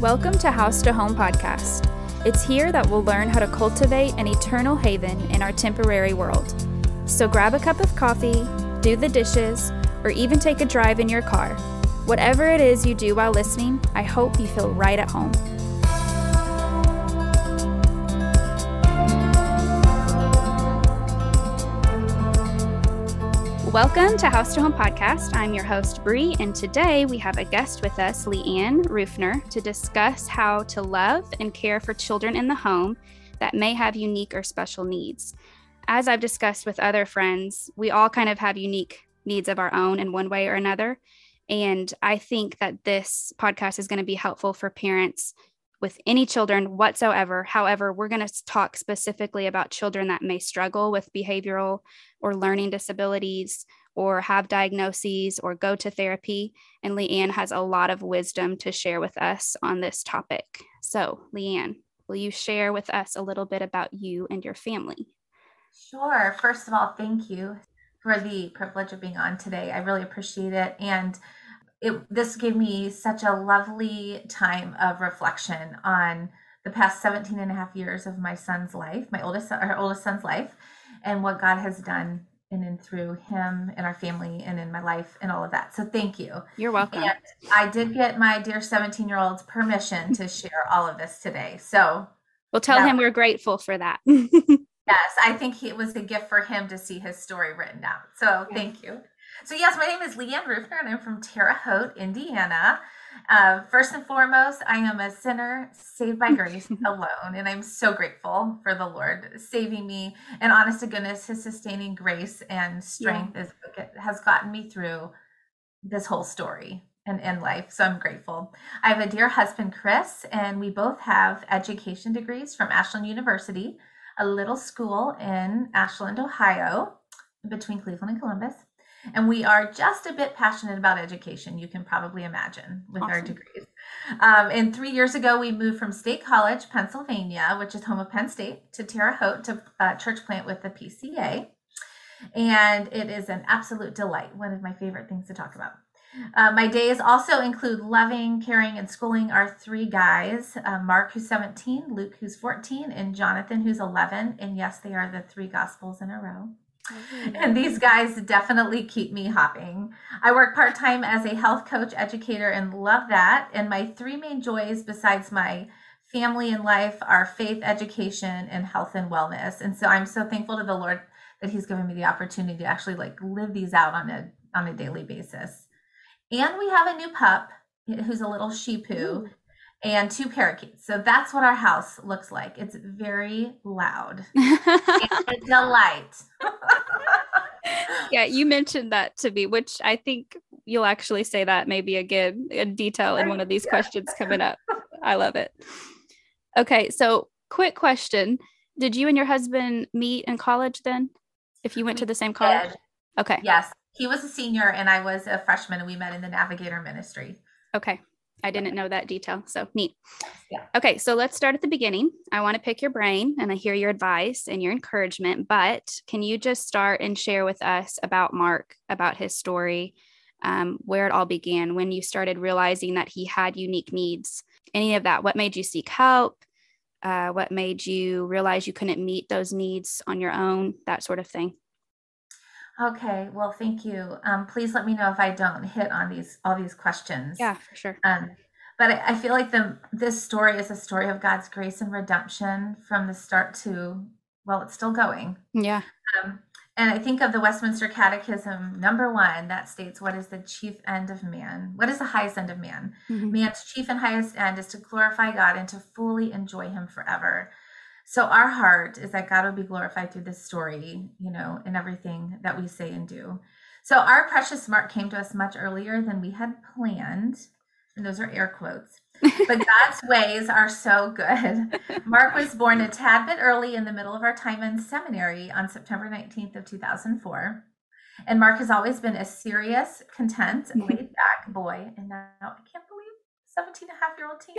Welcome to House to Home podcast. It's here that we'll learn how to cultivate an eternal haven in our temporary world. So grab a cup of coffee, do the dishes, or even take a drive in your car. Whatever it is you do while listening, I hope you feel right at home. Welcome to House to Home Podcast. I'm your host, Bree, and today we have a guest with us, Leanne Rufner, to discuss how to love and care for children in the home that may have unique or special needs. As I've discussed with other friends, we all kind of have unique needs of our own in one way or another. And I think that this podcast is going to be helpful for parents with any children whatsoever. However, we're going to talk specifically about children that may struggle with behavioral or learning disabilities or have diagnoses or go to therapy. And Leanne has a lot of wisdom to share with us on this topic. So, Leanne, will you share with us a little bit about you and your family? Sure. First of all, thank you for the privilege of being on today. I really appreciate it. And it this gave me such a lovely time of reflection on the past 17 and a half years of my son's life, my oldest our oldest son's life, and what God has done in and through him and our family and in my life and all of that. So thank you. You're welcome. And I did get my dear 17 year old's permission to share all of this today. So we'll tell him we're grateful for that. yes, I think he, it was a gift for him to see his story written down. So thank you. So, yes, my name is Leanne Rufner, and I'm from Terre Haute, Indiana. Uh, first and foremost, I am a sinner saved by grace alone, and I'm so grateful for the Lord saving me. And honest to goodness, His sustaining grace and strength yeah. is, has gotten me through this whole story and in life. So I'm grateful. I have a dear husband, Chris, and we both have education degrees from Ashland University, a little school in Ashland, Ohio, between Cleveland and Columbus. And we are just a bit passionate about education, you can probably imagine, with awesome. our degrees. Um, and three years ago, we moved from State College, Pennsylvania, which is home of Penn State, to Terre Haute to uh, church plant with the PCA. And it is an absolute delight, one of my favorite things to talk about. Uh, my days also include loving, caring, and schooling our three guys uh, Mark, who's 17, Luke, who's 14, and Jonathan, who's 11. And yes, they are the three gospels in a row. And mm. these guys definitely keep me hopping. I work part time as a health coach educator and love that. And my three main joys, besides my family and life, are faith, education, and health and wellness. And so I'm so thankful to the Lord that He's given me the opportunity to actually like live these out on a on a daily basis. And we have a new pup who's a little Shih Poo and two parakeets. So that's what our house looks like. It's very loud. it's a delight. yeah, you mentioned that to me, which I think you'll actually say that maybe again in detail in one of these questions coming up. I love it. Okay, so quick question. Did you and your husband meet in college then? If you went to the same college? Okay. Yes. He was a senior and I was a freshman and we met in the Navigator ministry. Okay. I didn't know that detail. So neat. Yeah. Okay, so let's start at the beginning. I want to pick your brain and I hear your advice and your encouragement, but can you just start and share with us about Mark, about his story, um, where it all began, when you started realizing that he had unique needs, any of that? What made you seek help? Uh, what made you realize you couldn't meet those needs on your own? That sort of thing. Okay, well, thank you. Um, please let me know if I don't hit on these all these questions. Yeah, for sure. Um, but I, I feel like the this story is a story of God's grace and redemption from the start to well, it's still going. Yeah. Um, and I think of the Westminster Catechism, number one, that states, What is the chief end of man? What is the highest end of man? Mm-hmm. Man's chief and highest end is to glorify God and to fully enjoy Him forever. So our heart is that God will be glorified through this story, you know, in everything that we say and do. So our precious Mark came to us much earlier than we had planned. And those are air quotes. But God's ways are so good. Mark was born a tad bit early in the middle of our time in seminary on September 19th of 2004. And Mark has always been a serious, content, laid back boy. And now I can't 17 and a half year old teen.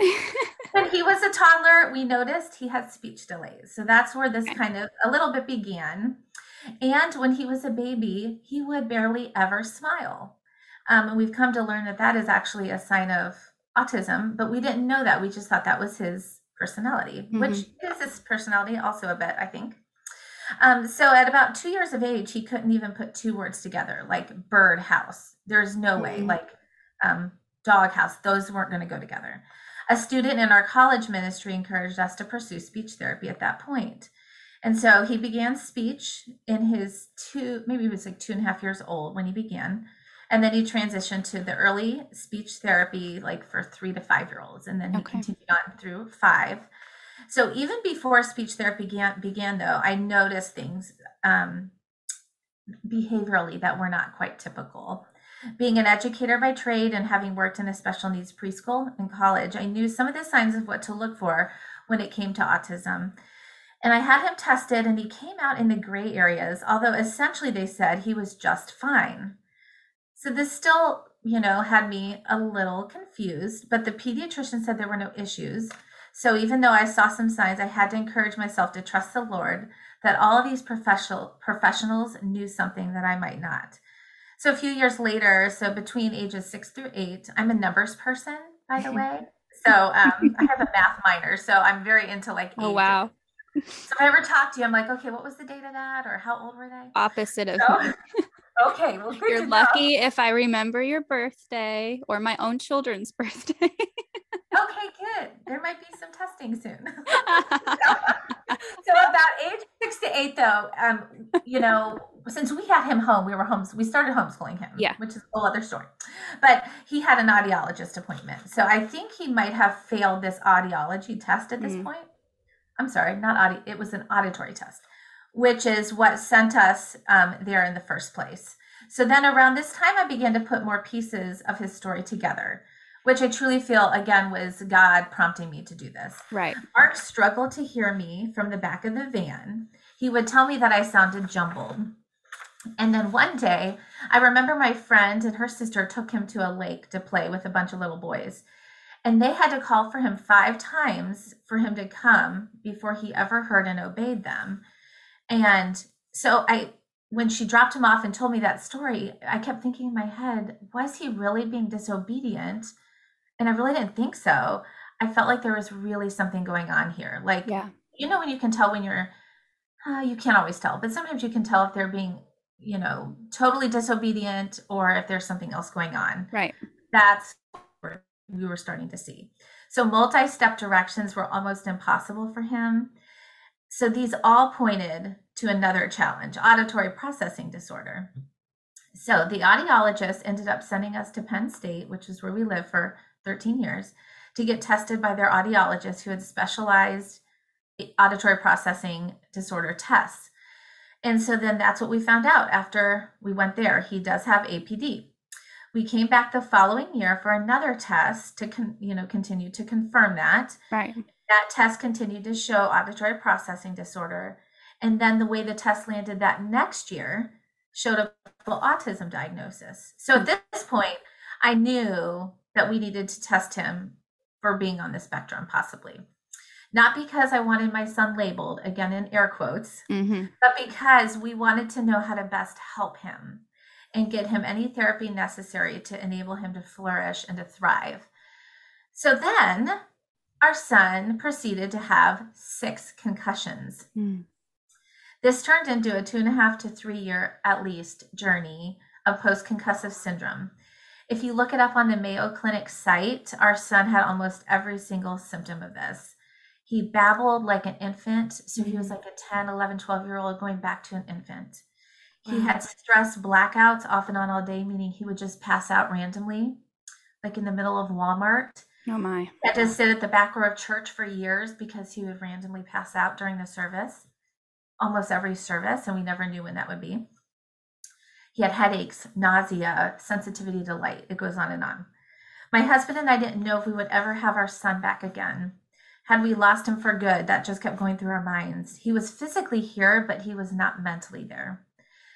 when he was a toddler, we noticed he had speech delays. So that's where this kind of a little bit began. And when he was a baby, he would barely ever smile. Um, and we've come to learn that that is actually a sign of autism, but we didn't know that. We just thought that was his personality, mm-hmm. which is his personality also a bit, I think. Um, so at about two years of age, he couldn't even put two words together, like bird house. There's no mm-hmm. way, like um, dog house. Those weren't going to go together. A student in our college ministry encouraged us to pursue speech therapy at that point. And so he began speech in his two, maybe he was like two and a half years old when he began. And then he transitioned to the early speech therapy, like for three to five year olds. And then he okay. continued on through five. So even before speech therapy began, began though, I noticed things um, behaviorally that were not quite typical. Being an educator by trade and having worked in a special needs preschool and college, I knew some of the signs of what to look for when it came to autism. And I had him tested and he came out in the gray areas, although essentially they said he was just fine. So this still, you know, had me a little confused, but the pediatrician said there were no issues. So even though I saw some signs, I had to encourage myself to trust the Lord that all of these professional professionals knew something that I might not. So a few years later, so between ages six through eight, I'm a numbers person, by the way. So um, I have a math minor, so I'm very into like. Oh wow! So if I ever talk to you, I'm like, okay, what was the date of that, or how old were they? Opposite of. So, okay, well, you're lucky know. if I remember your birthday or my own children's birthday. okay, good. There might be some testing soon. So about age six to eight, though, um, you know, since we had him home, we were homes. We started homeschooling him, yeah, which is a whole other story. But he had an audiologist appointment, so I think he might have failed this audiology test at this mm. point. I'm sorry, not audi. It was an auditory test, which is what sent us um, there in the first place. So then around this time, I began to put more pieces of his story together, which I truly feel again was God prompting me to do this. Right. Mark struggled to hear me from the back of the van. He would tell me that I sounded jumbled. And then one day, I remember my friend and her sister took him to a lake to play with a bunch of little boys. And they had to call for him five times for him to come before he ever heard and obeyed them. And so I when she dropped him off and told me that story, I kept thinking in my head, was he really being disobedient? And I really didn't think so. I felt like there was really something going on here. Like, yeah. you know, when you can tell when you're, uh, you can't always tell, but sometimes you can tell if they're being, you know, totally disobedient or if there's something else going on. Right. That's where we were starting to see. So multi step directions were almost impossible for him. So these all pointed to another challenge auditory processing disorder. So the audiologist ended up sending us to Penn State, which is where we live, for 13 years, to get tested by their audiologist who had specialized auditory processing disorder tests. And so then that's what we found out after we went there. He does have APD. We came back the following year for another test to con- you know continue to confirm that. Right. That test continued to show auditory processing disorder. And then the way the test landed that next year showed a full autism diagnosis. So at this point, I knew that we needed to test him for being on the spectrum, possibly. Not because I wanted my son labeled, again in air quotes, mm-hmm. but because we wanted to know how to best help him and get him any therapy necessary to enable him to flourish and to thrive. So then our son proceeded to have six concussions. Mm. This turned into a two and a half to three year, at least, journey of post concussive syndrome. If you look it up on the Mayo Clinic site, our son had almost every single symptom of this. He babbled like an infant. So he was mm-hmm. like a 10, 11, 12 year old going back to an infant. He wow. had stress blackouts off and on all day, meaning he would just pass out randomly, like in the middle of Walmart. Oh my. He had to sit at the back row of church for years because he would randomly pass out during the service almost every service, and we never knew when that would be. He had headaches, nausea, sensitivity to light. It goes on and on. My husband and I didn't know if we would ever have our son back again. Had we lost him for good, that just kept going through our minds. He was physically here, but he was not mentally there.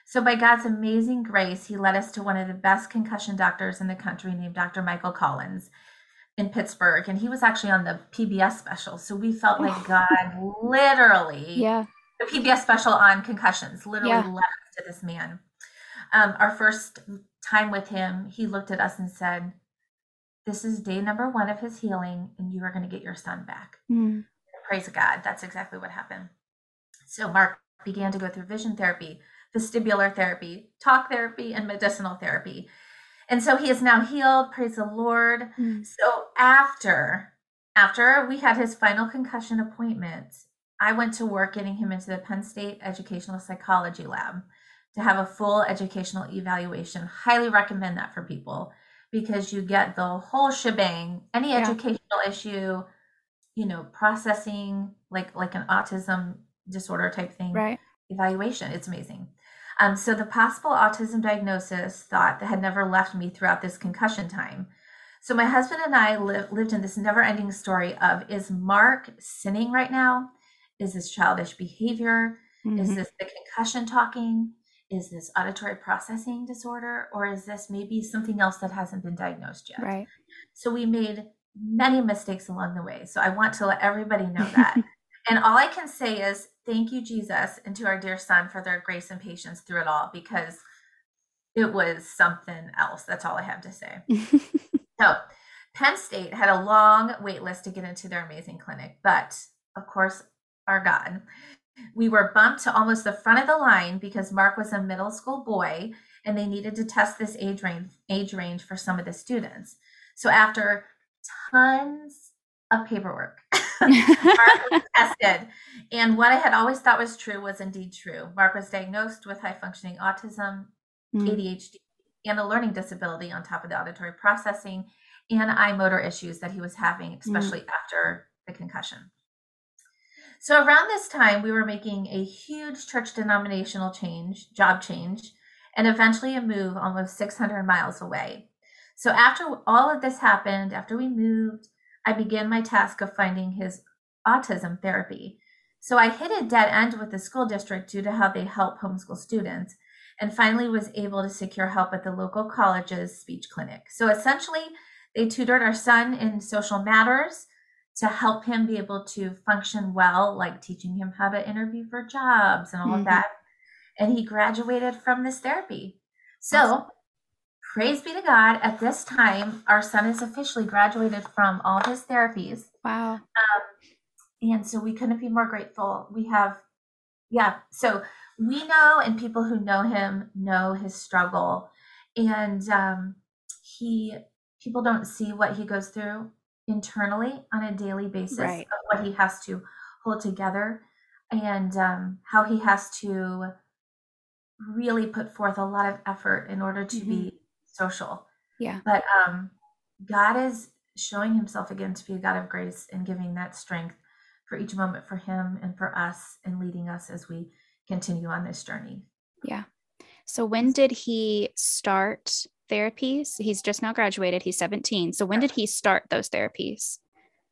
So, by God's amazing grace, he led us to one of the best concussion doctors in the country named Dr. Michael Collins in Pittsburgh. And he was actually on the PBS special. So, we felt like oh. God literally yeah the PBS special on concussions literally yeah. led us to this man. Um, our first time with him, he looked at us and said, this is day number one of his healing, and you are going to get your son back. Mm. Praise God. That's exactly what happened. So Mark began to go through vision therapy, vestibular therapy, talk therapy, and medicinal therapy. And so he is now healed. Praise the Lord. Mm. So after after we had his final concussion appointment, I went to work getting him into the Penn State Educational Psychology Lab to have a full educational evaluation. Highly recommend that for people because you get the whole shebang, any Yeah. educational issue, you know, processing like like an autism disorder type thing Right. evaluation. It's amazing. Um, so the possible autism diagnosis thought that had never left me throughout this concussion time. So my husband and I li- lived in this never-ending story of: Is Mark sinning right now? Is this childish behavior? Is Mhm. this the concussion talking? Is this auditory processing disorder? Or is this maybe something else that hasn't been diagnosed yet? Right. So we made many mistakes along the way. So I want to let everybody know that. and all I can say is thank you, Jesus, and to our dear son for their grace and patience through it all because it was something else. That's all I have to say. So Penn State had a long wait list to get into their amazing clinic, but of course, our God, we were bumped to almost the front of the line because Mark was a middle school boy and they needed to test this age range age range for some of the students. So after tons of paperwork, Mark was tested. And what I had always thought was true was indeed true. Mark was diagnosed with high functioning autism, Mm. ADHD, and a learning disability on top of the auditory processing and eye motor issues that he was having, especially after the concussion. So around this time, we were making a huge church denominational change, job change, and eventually a move almost 600 miles away. So after all of this happened, after we moved, I began my task of finding his autism therapy. So I hit a dead end with the school district due to how they help homeschool students and finally was able to secure help at the local college's speech clinic. So essentially, they tutored our son in social matters to help him be able to function well, like teaching him how to interview for jobs and all Mhm. of that. And he graduated from this therapy. So, Awesome. praise be to God, at this time, our son is officially graduated from all his therapies. Wow. And so we couldn't be more grateful. We have, yeah. So we know, and people who know him know his struggle. And um, he, people don't see what he goes through internally on a daily basis Right. of what he has to hold together and um, how he has to really put forth a lot of effort in order to be social. Yeah. But um, God is showing himself again to be a God of grace and giving that strength for each moment for him and for us and leading us as we continue on this journey. Yeah. So when did he start therapies? He's just now graduated. He's 17. So when did he start those therapies?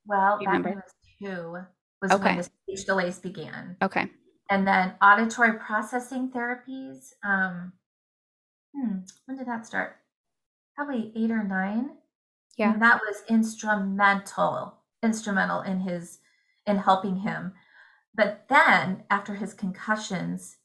Well, Do you when he remember? was two was Okay. when the speech delays began. Okay. And then auditory processing therapies. Um, hmm, when did that start? Probably eight or nine. Yeah. And that was instrumental, instrumental in his in helping him. But then after his concussions,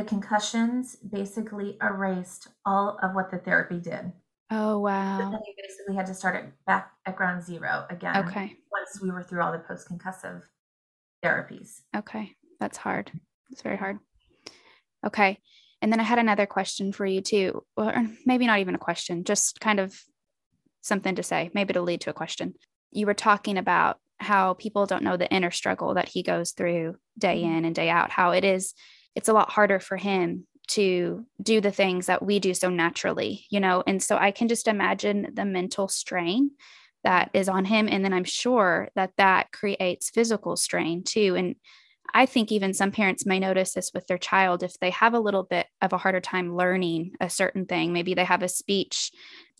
the concussions basically erased all of what the therapy did. Oh, So wow. then we basically had to start it back at ground zero again Okay. once we were through all the post concussive therapies. Okay. That's hard. It's very hard. Okay. And then I had another question for you too. Or maybe not even a question, just kind of something to say, maybe to lead to a question. You were talking about how people don't know the inner struggle that he goes through day Mhm. in and day out, how it is, it's a lot harder for him to do the things that we do so naturally, you know? And so I can just imagine the mental strain that is on him. And then I'm sure that that creates physical strain too. And I think even some parents may notice this with their child if they have a little bit of a harder time learning a certain thing. Maybe they have a speech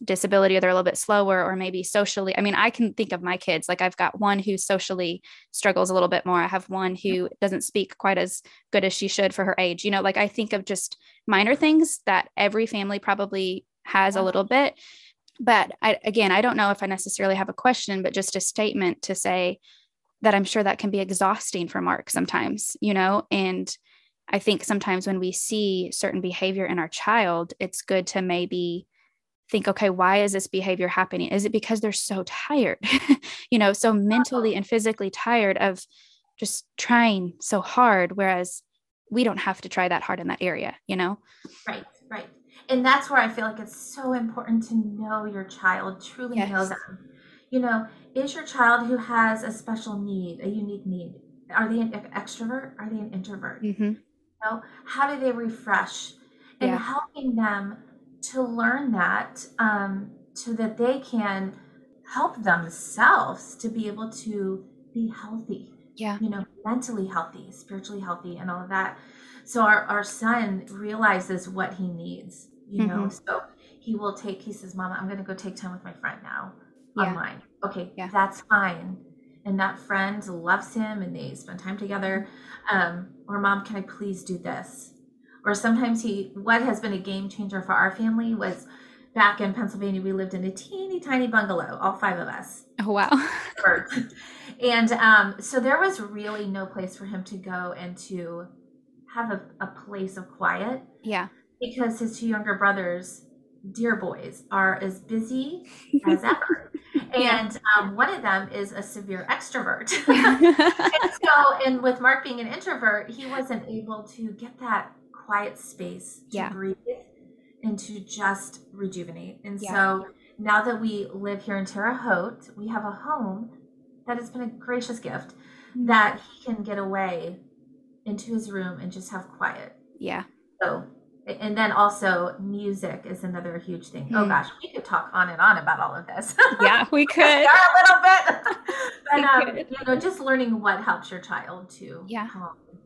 disability or they're a little bit slower, or maybe socially. I mean, I can think of my kids like I've got one who socially struggles a little bit more. I have one who doesn't speak quite as good as she should for her age. You know, like I think of just minor things that every family probably has a little bit. But I, again, I don't know if I necessarily have a question, but just a statement to say, that I'm sure that can be exhausting for Mark sometimes, you know? And I think sometimes when we see certain behavior in our child, it's good to maybe think, okay, why is this behavior happening? Is it because they're so tired, you know, so mentally and physically tired of just trying so hard, whereas we don't have to try that hard in that area, you know? Right, right. And that's where I feel like it's so important to know your child, truly yes. know them. You know, is your child who has a special need, a unique need, are they an extrovert? Are they an introvert? Mm-hmm. You know, how do they refresh? And yeah. helping them to learn that um, so that they can help themselves to be able to be healthy yeah you know mentally healthy spiritually healthy and all of that so our, our son realizes what he needs you mm-hmm. know so he will take he says mama i'm going to go take time with my friend now yeah. online okay yeah. that's fine. And that friend loves him and they spend time together. Um, or mom can i please do this? Or sometimes he what has been a game changer for our family was back in pennsylvania we lived in a teeny tiny bungalow all five of us. Oh wow. And um, so there was really no place for him to go and to have a, a place of quiet yeah. because his two younger brothers dear boys are as busy as ever and um, one of them is a severe extrovert and so and with mark being an introvert he wasn't able to get that quiet space to yeah. breathe and to just rejuvenate. And yeah. so now that we live here in Terre Haute, we have a home that has been a gracious gift mm-hmm. that he can get away into his room and just have quiet. Yeah. So, and then also music is another huge thing. Mm-hmm. Oh gosh, we could talk on and on about all of this. Yeah, we could. a little bit. but, um, you know, just learning what helps your child to yeah.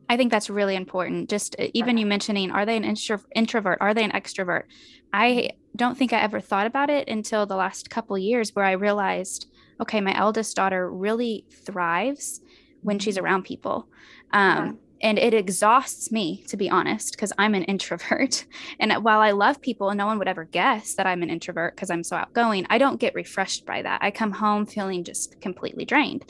I think that's really important. Just uh, even you mentioning, are they an intro- introvert? Are they an extrovert? I don't think I ever thought about it until the last couple years where I realized, okay, my eldest daughter really thrives when she's mm-hmm. around people. Um, yeah. And it exhausts me, to be honest, because I'm an introvert. And while I love people, and no one would ever guess that I'm an introvert because I'm so outgoing, I don't get refreshed by that. I come home feeling just completely drained.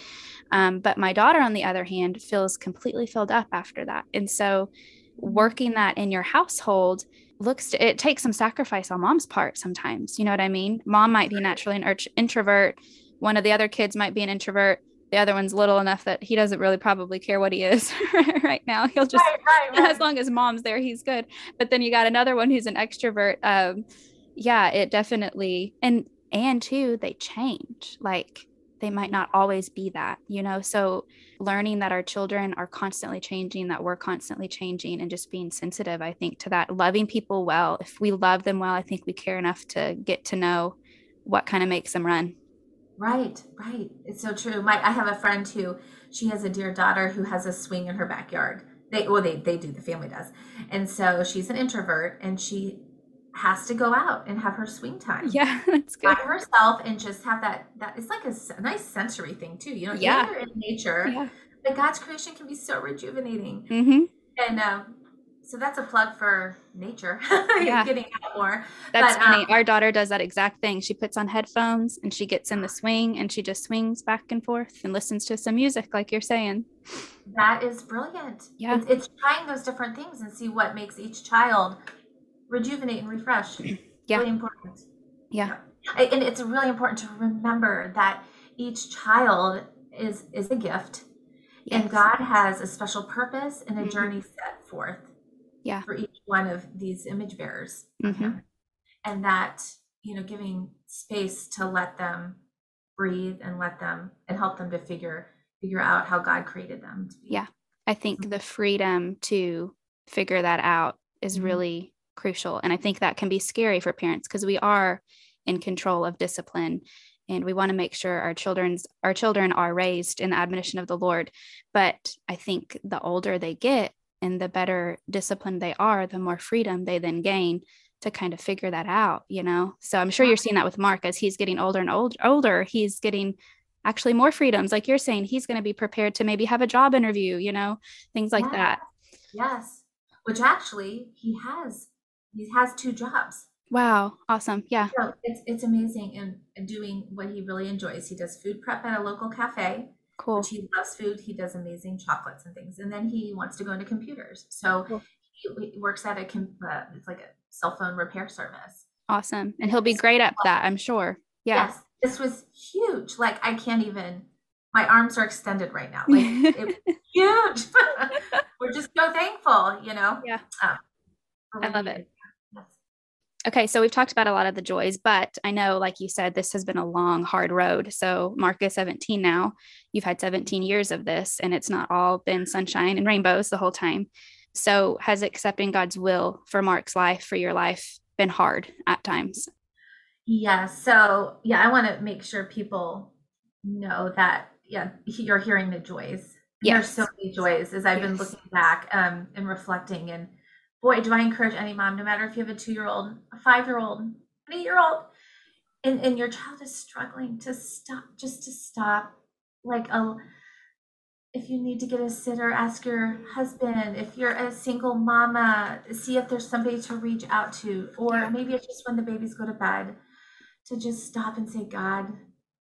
Um, but my daughter, on the other hand, feels completely filled up after that. And so, working that in your household looks to, it takes some sacrifice on mom's part sometimes. You know what I mean? Mom might be naturally an introvert. One of the other kids might be an introvert. The other one's little enough that he doesn't really probably care what he is right now. He'll just, right, right, right. as long as mom's there, he's good. But then you got another one who's an extrovert. Um, yeah, it definitely, and, and too they change. Like they might not always be that, you know? So learning that our children are constantly changing, that we're constantly changing, and just being sensitive, I think, to that, loving people well. If we love them well, I think we care enough to get to know what kind of makes them run. Right, right. It's so true. My I have a friend who she has a dear daughter who has a swing in her backyard. They well they they do, the family does. And so she's an introvert and she has to go out and have her swing time. Yeah, that's good. By herself and just have that that it's like a, a nice sensory thing too. You know, yeah. you're in nature, yeah. but God's creation can be so rejuvenating. Mm-hmm. And um, so that's a plug for nature. yeah. getting out more. That's but, funny. Um, Our daughter does that exact thing. She puts on headphones and she gets in the swing and she just swings back and forth and listens to some music, like you're saying. That is brilliant. Yeah. It's, it's trying those different things and see what makes each child rejuvenate and refresh. Yeah. Really important. Yeah. And it's really important to remember that each child is is a gift. Yes. And God has a special purpose and a mm-hmm. journey set forth yeah. for each one of these image bearers. Mm-hmm. And that, you know, giving space to let them breathe and let them and help them to figure figure out how God created them Yeah. I think mm-hmm. the freedom to figure that out is mm-hmm. really crucial. And I think that can be scary for parents because we are in control of discipline and we want to make sure our children's our children are raised in the admonition of the Lord. But I think the older they get and the better disciplined they are, the more freedom they then gain to kind of figure that out, you know. So I'm sure you're seeing that with Mark as he's getting older and old, older, he's getting actually more freedoms like you're saying he's going to be prepared to maybe have a job interview, you know, things like that. Yes. Which actually he has he has two jobs. Wow, awesome. Yeah. So it's it's amazing and doing what he really enjoys. He does food prep at a local cafe. Cool. he loves food. He does amazing chocolates and things. And then he wants to go into computers. So cool. he, he, works at a uh, it's like a cell phone repair service. Awesome. And he'll be great at that, I'm sure. Yeah. Yes. This was huge. Like I can't even my arms are extended right now. Like it was huge. We're just so thankful, you know? Yeah. Um, I love it. Okay, so we've talked about a lot of the joys, but I know, like you said, this has been a long, hard road. So Mark is 17 now. You've had 17 years of this, and it's not all been sunshine and rainbows the whole time. So, has accepting God's will for Mark's life, for your life, been hard at times? Yeah. So, yeah, I want to make sure people know that, yeah, you're hearing the joys. Yes. There's so many joys as I've yes. been looking back um, and reflecting and boy, do I encourage any mom, no matter if you have a two year old, a five year old, an eight year old, and, and your child is struggling to stop, just to stop. Like, a, if you need to get a sitter, ask your husband. If you're a single mama, see if there's somebody to reach out to. Or yeah. maybe it's just when the babies go to bed to just stop and say, God,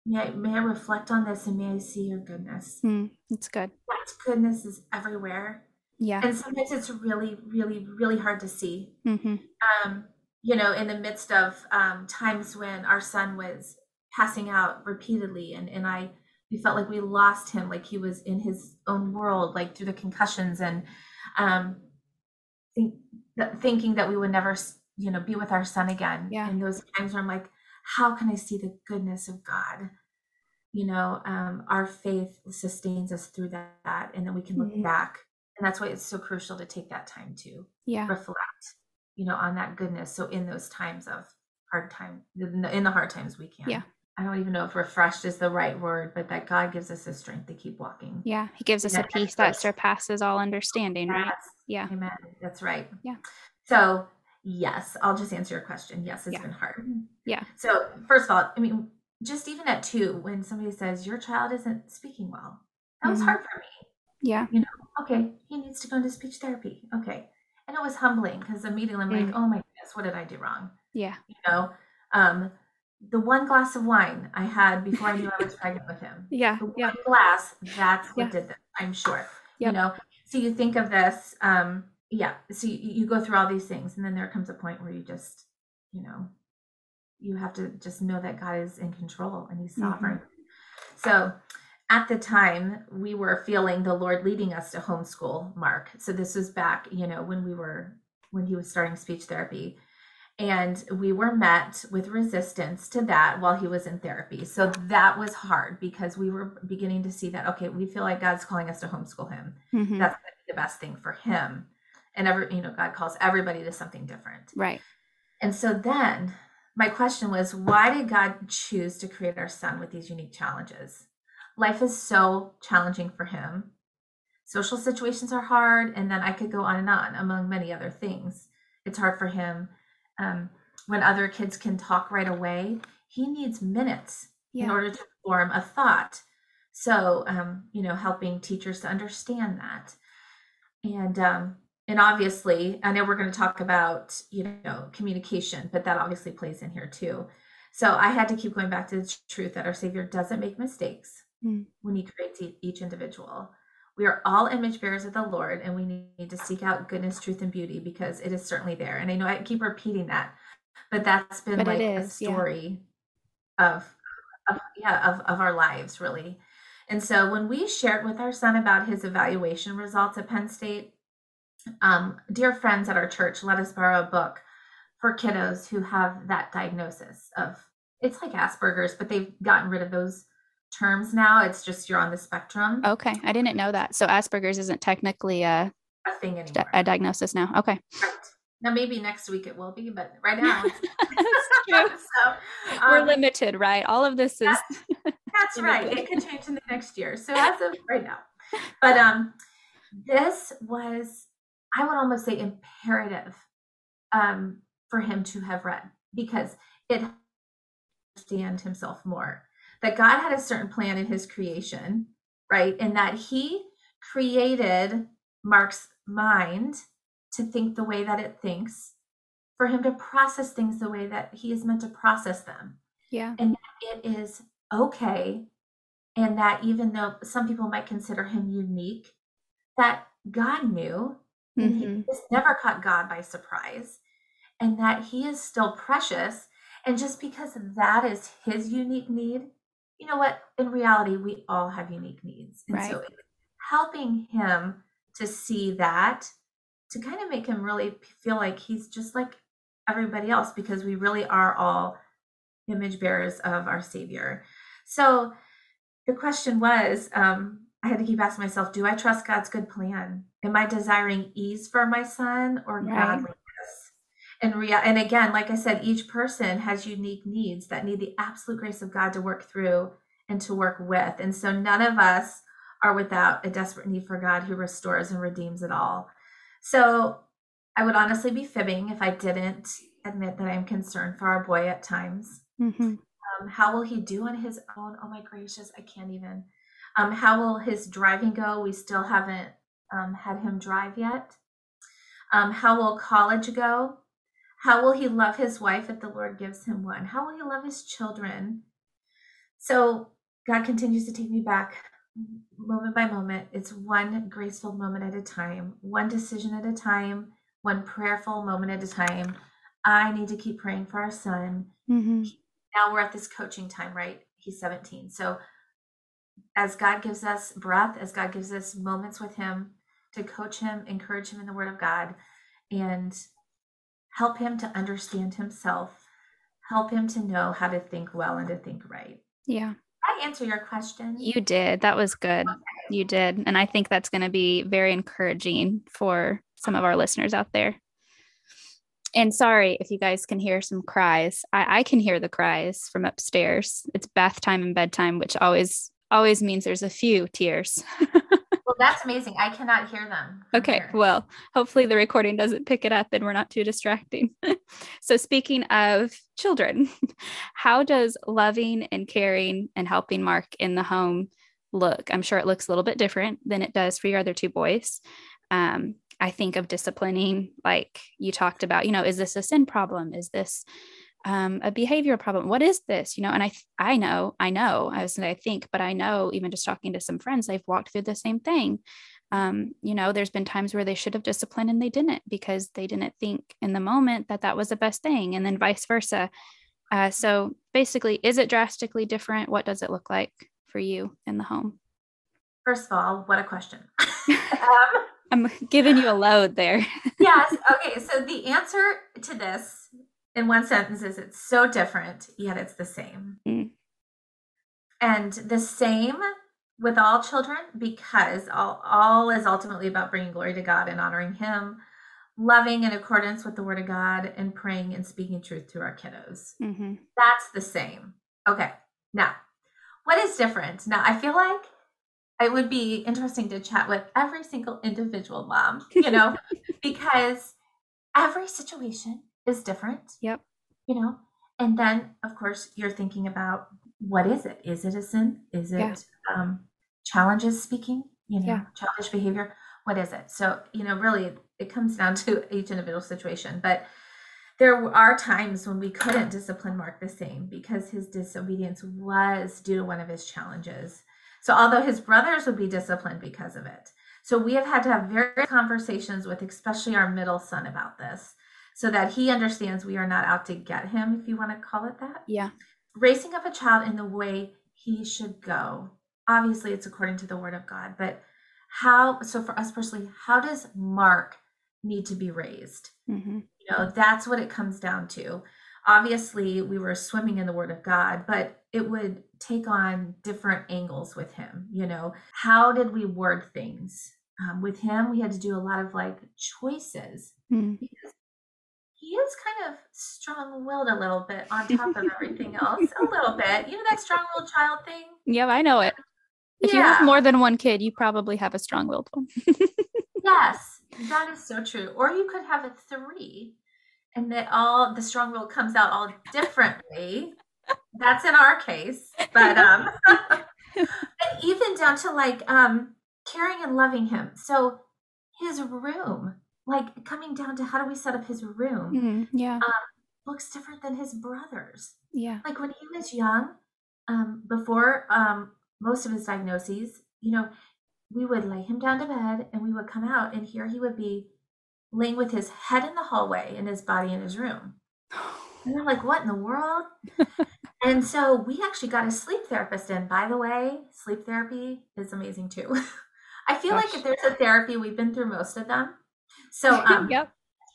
may I, may I reflect on this and may I see your goodness. Mm, that's good. That goodness is everywhere. Yeah. And sometimes it's really, really, really hard to see. Mm-hmm. Um, you know, in the midst of um, times when our son was passing out repeatedly and, and I, we felt like we lost him, like he was in his own world, like through the concussions and um, think, thinking that we would never, you know, be with our son again. Yeah. In those times where I'm like, how can I see the goodness of God? You know, um, our faith sustains us through that, and then we can look mm-hmm. back and that's why it's so crucial to take that time to yeah. reflect you know on that goodness so in those times of hard time in the hard times we can yeah I don't even know if refreshed is the right word, but that God gives us the strength to keep walking. Yeah, He gives us a peace that surpasses all understanding, yes. right? Yeah. Amen. That's right. Yeah. So, yes, I'll just answer your question. Yes, it's yeah. been hard. Yeah. So, first of all, I mean, just even at two, when somebody says your child isn't speaking well, that was mm-hmm. hard for me. Yeah. You know, okay, he needs to go into speech therapy. Okay. And it was humbling because immediately I'm mm. like, oh my goodness, what did I do wrong? Yeah. You know, um, the one glass of wine I had before I knew I was pregnant with him. Yeah. The yeah. one glass, that's what yeah. did this, I'm sure. Yep. You know, so you think of this, um, yeah. So you, you go through all these things, and then there comes a point where you just, you know, you have to just know that God is in control and He's sovereign. Mm-hmm. So at the time we were feeling the lord leading us to homeschool mark. So this was back you know when we were when he was starting speech therapy. And we were met with resistance to that while he was in therapy. So that was hard because we were beginning to see that okay we feel like god's calling us to homeschool him. Mm-hmm. that's the best thing for him. And every you know god calls everybody to something different. Right. And so then my question was why did god choose to create our son with these unique challenges life is so challenging for him. Social situations are hard, and then I could go on and on among many other things. It's hard for him um, when other kids can talk right away. He needs minutes yeah. in order to form a thought. So, um, you know, helping teachers to understand that, and um, and obviously, I know we're going to talk about you know communication, but that obviously plays in here too. So I had to keep going back to the truth that our Savior doesn't make mistakes mm. when he creates each individual. We are all image bearers of the Lord, and we need to seek out goodness, truth, and beauty because it is certainly there. And I know I keep repeating that, but that's been but like a story yeah. of, of, yeah, of, of our lives, really. And so when we shared with our son about his evaluation results at Penn State, um, dear friends at our church let us borrow a book for kiddos who have that diagnosis of it's like Asperger's, but they've gotten rid of those terms now. It's just you're on the spectrum. Okay, I didn't know that. So Asperger's isn't technically a, a thing anymore. A diagnosis now. Okay. Right. Now maybe next week it will be, but right now so, um, we're limited, right? All of this is that's, that's right. It could change in the next year. So as of right now. But um this was I would almost say imperative um for him to have read because it understand himself more that God had a certain plan in his creation, right? And that he created Mark's mind to think the way that it thinks, for him to process things the way that he is meant to process them. Yeah. And it is okay. And that even though some people might consider him unique, that God knew, mm-hmm. he never caught God by surprise. and that he is still precious. And just because that is his unique need, you know what? In reality, we all have unique needs. And right. so helping him to see that, to kind of make him really feel like he's just like everybody else, because we really are all image bearers of our Savior. So the question was um, I had to keep asking myself, do I trust God's good plan? Am I desiring ease for my son or right. godliness? And and again, like I said, each person has unique needs that need the absolute grace of God to work through and to work with. And so none of us are without a desperate need for God who restores and redeems it all. So I would honestly be fibbing if I didn't admit that I'm concerned for our boy at times. Mm-hmm. Um, how will he do on his own? Oh my gracious, I can't even. Um, how will his driving go? We still haven't um, had him drive yet. Um, how will college go? How will he love his wife if the Lord gives him one? How will he love his children? So God continues to take me back moment by moment. It's one graceful moment at a time, one decision at a time, one prayerful moment at a time. I need to keep praying for our son. Mm-hmm. Now we're at this coaching time, right? He's 17. So as God gives us breath, as God gives us moments with him to coach him, encourage him in the word of God, and help him to understand himself, help him to know how to think well and to think right. Yeah. Did I answer your question. You did. That was good. Okay. You did. And I think that's going to be very encouraging for some of our listeners out there. And sorry if you guys can hear some cries. I, I can hear the cries from upstairs. It's bath time and bedtime, which always always means there's a few tears. well, that's amazing. I cannot hear them. Okay. Here. Well, hopefully the recording doesn't pick it up and we're not too distracting. so, speaking of children, how does loving and caring and helping Mark in the home look? I'm sure it looks a little bit different than it does for your other two boys. Um, I think of disciplining, like you talked about, you know, is this a sin problem? Is this um, a behavioral problem. What is this? You know, and I, I know, I know, I was, I think, but I know even just talking to some friends, they've walked through the same thing. Um, you know, there's been times where they should have disciplined and they didn't because they didn't think in the moment that that was the best thing, and then vice versa. Uh, so basically, is it drastically different? What does it look like for you in the home? First of all, what a question. um, I'm giving you a load there. yes. Okay. So the answer to this in one sentence is it's so different, yet it's the same. Mm. And the same with all children because all, all is ultimately about bringing glory to God and honoring Him, loving in accordance with the Word of God, and praying and speaking truth to our kiddos. Mm-hmm. That's the same. Okay. Now, what is different? Now, I feel like it would be interesting to chat with every single individual mom, you know, because every situation is different. Yep. You know, and then of course you're thinking about what is it? Is it a sin? Is it yeah. um, challenges speaking? You know, yeah. childish behavior. What is it? So you know, really, it comes down to each individual situation. But there are times when we couldn't discipline Mark the same because his disobedience was due to one of his challenges. So although his brothers would be disciplined because of it, so we have had to have very conversations with especially our middle son about this so that he understands we are not out to get him, if you want to call it that. Yeah. Raising up a child in the way he should go. Obviously, it's according to the word of God, but how, so for us personally, how does Mark need to be raised? Mm-hmm. You know, that's what it comes down to. Obviously, we were swimming in the word of God, but it would take on different angles with him. You know, how did we word things? Um, with him, we had to do a lot of like choices mm-hmm. because he is kind of strong-willed a little bit on top of everything else a little bit. You know that strong-willed child thing? Yeah i know it. If yeah. you have more than one kid you probably have a strong-willed one. Yes that is so true. Or you could have a three and that all the strong will comes out all differently. That's in our case but um but even down to like um caring and loving him. So his room like coming down to how do we set up his room mm-hmm. yeah um, looks different than his brothers yeah like when he was young um, before um, most of his diagnoses you know we would lay him down to bed and we would come out and here he would be laying with his head in the hallway and his body in his room. And I'm like, what in the world? and so we actually got a sleep therapist in. By the way, sleep therapy is amazing too. I feel Gosh. like if there's a therapy, we've been through most of them. So, um, yep.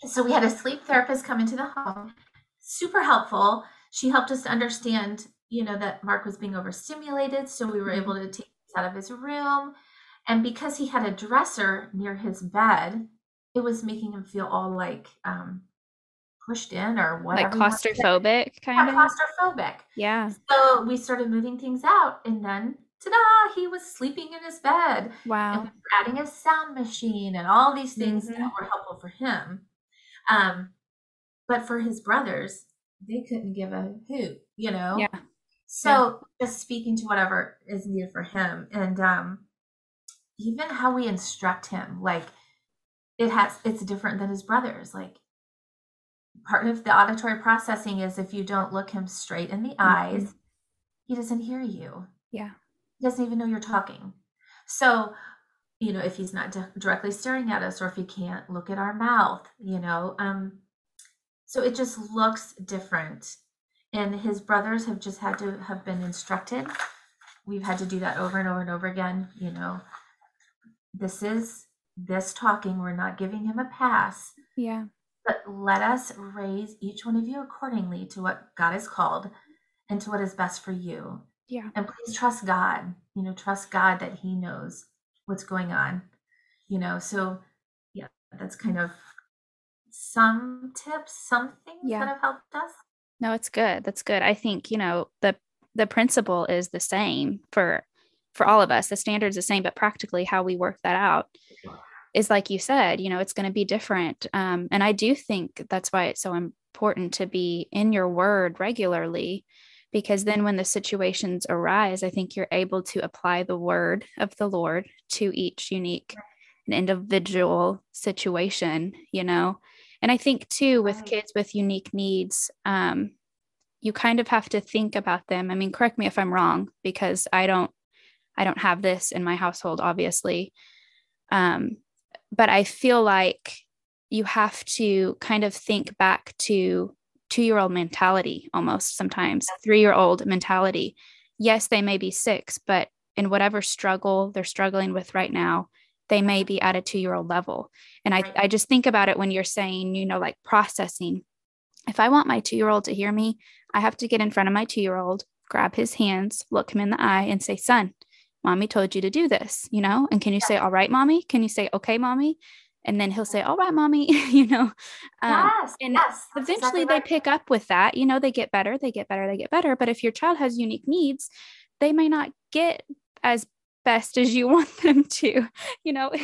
So we had a sleep therapist come into the home, super helpful. She helped us to understand, you know, that Mark was being overstimulated. So we were mm-hmm. able to take him out of his room. And because he had a dresser near his bed, it was making him feel all like um, pushed in or whatever. Like claustrophobic, kind yeah, of. Claustrophobic. Yeah. So we started moving things out, and then ta-da, he was sleeping in his bed. Wow. And adding a sound machine and all these things mm-hmm. that were helpful for him. Um, but for his brothers, they couldn't give a hoot, you know? Yeah. So yeah. just speaking to whatever is needed for him. And um even how we instruct him, like it has it's different than his brothers. Like part of the auditory processing is if you don't look him straight in the mm-hmm. eyes, he doesn't hear you. Yeah. He doesn't even know you're talking. So, you know, if he's not di- directly staring at us or if he can't look at our mouth, you know, um so it just looks different. And his brothers have just had to have been instructed. We've had to do that over and over and over again, you know. This is this talking, we're not giving him a pass. Yeah. But let us raise each one of you accordingly to what God has called and to what is best for you. Yeah. And please trust God. You know, trust God that He knows what's going on. You know, so yeah, that's kind of some tips, some things yeah. that have helped us. No, it's good. That's good. I think, you know, the the principle is the same for for all of us. The standard's the same, but practically how we work that out is like you said, you know, it's going to be different. Um, and I do think that's why it's so important to be in your word regularly, because then when the situations arise, I think you're able to apply the word of the Lord to each unique and individual situation, you know. And I think too, with kids with unique needs, um, you kind of have to think about them. I mean, correct me if I'm wrong, because I don't, I don't have this in my household, obviously. Um, but I feel like you have to kind of think back to two year old mentality almost sometimes, three year old mentality. Yes, they may be six, but in whatever struggle they're struggling with right now, they may be at a two year old level. And I, I just think about it when you're saying, you know, like processing. If I want my two year old to hear me, I have to get in front of my two year old, grab his hands, look him in the eye, and say, son, mommy told you to do this, you know? And can you say, all right, mommy? Can you say, okay, mommy? And then he'll say, all right, mommy, you know? Um, yes, and yes, eventually exactly they right. pick up with that. You know, they get better, they get better, they get better. But if your child has unique needs, they may not get as best as you want them to, you know?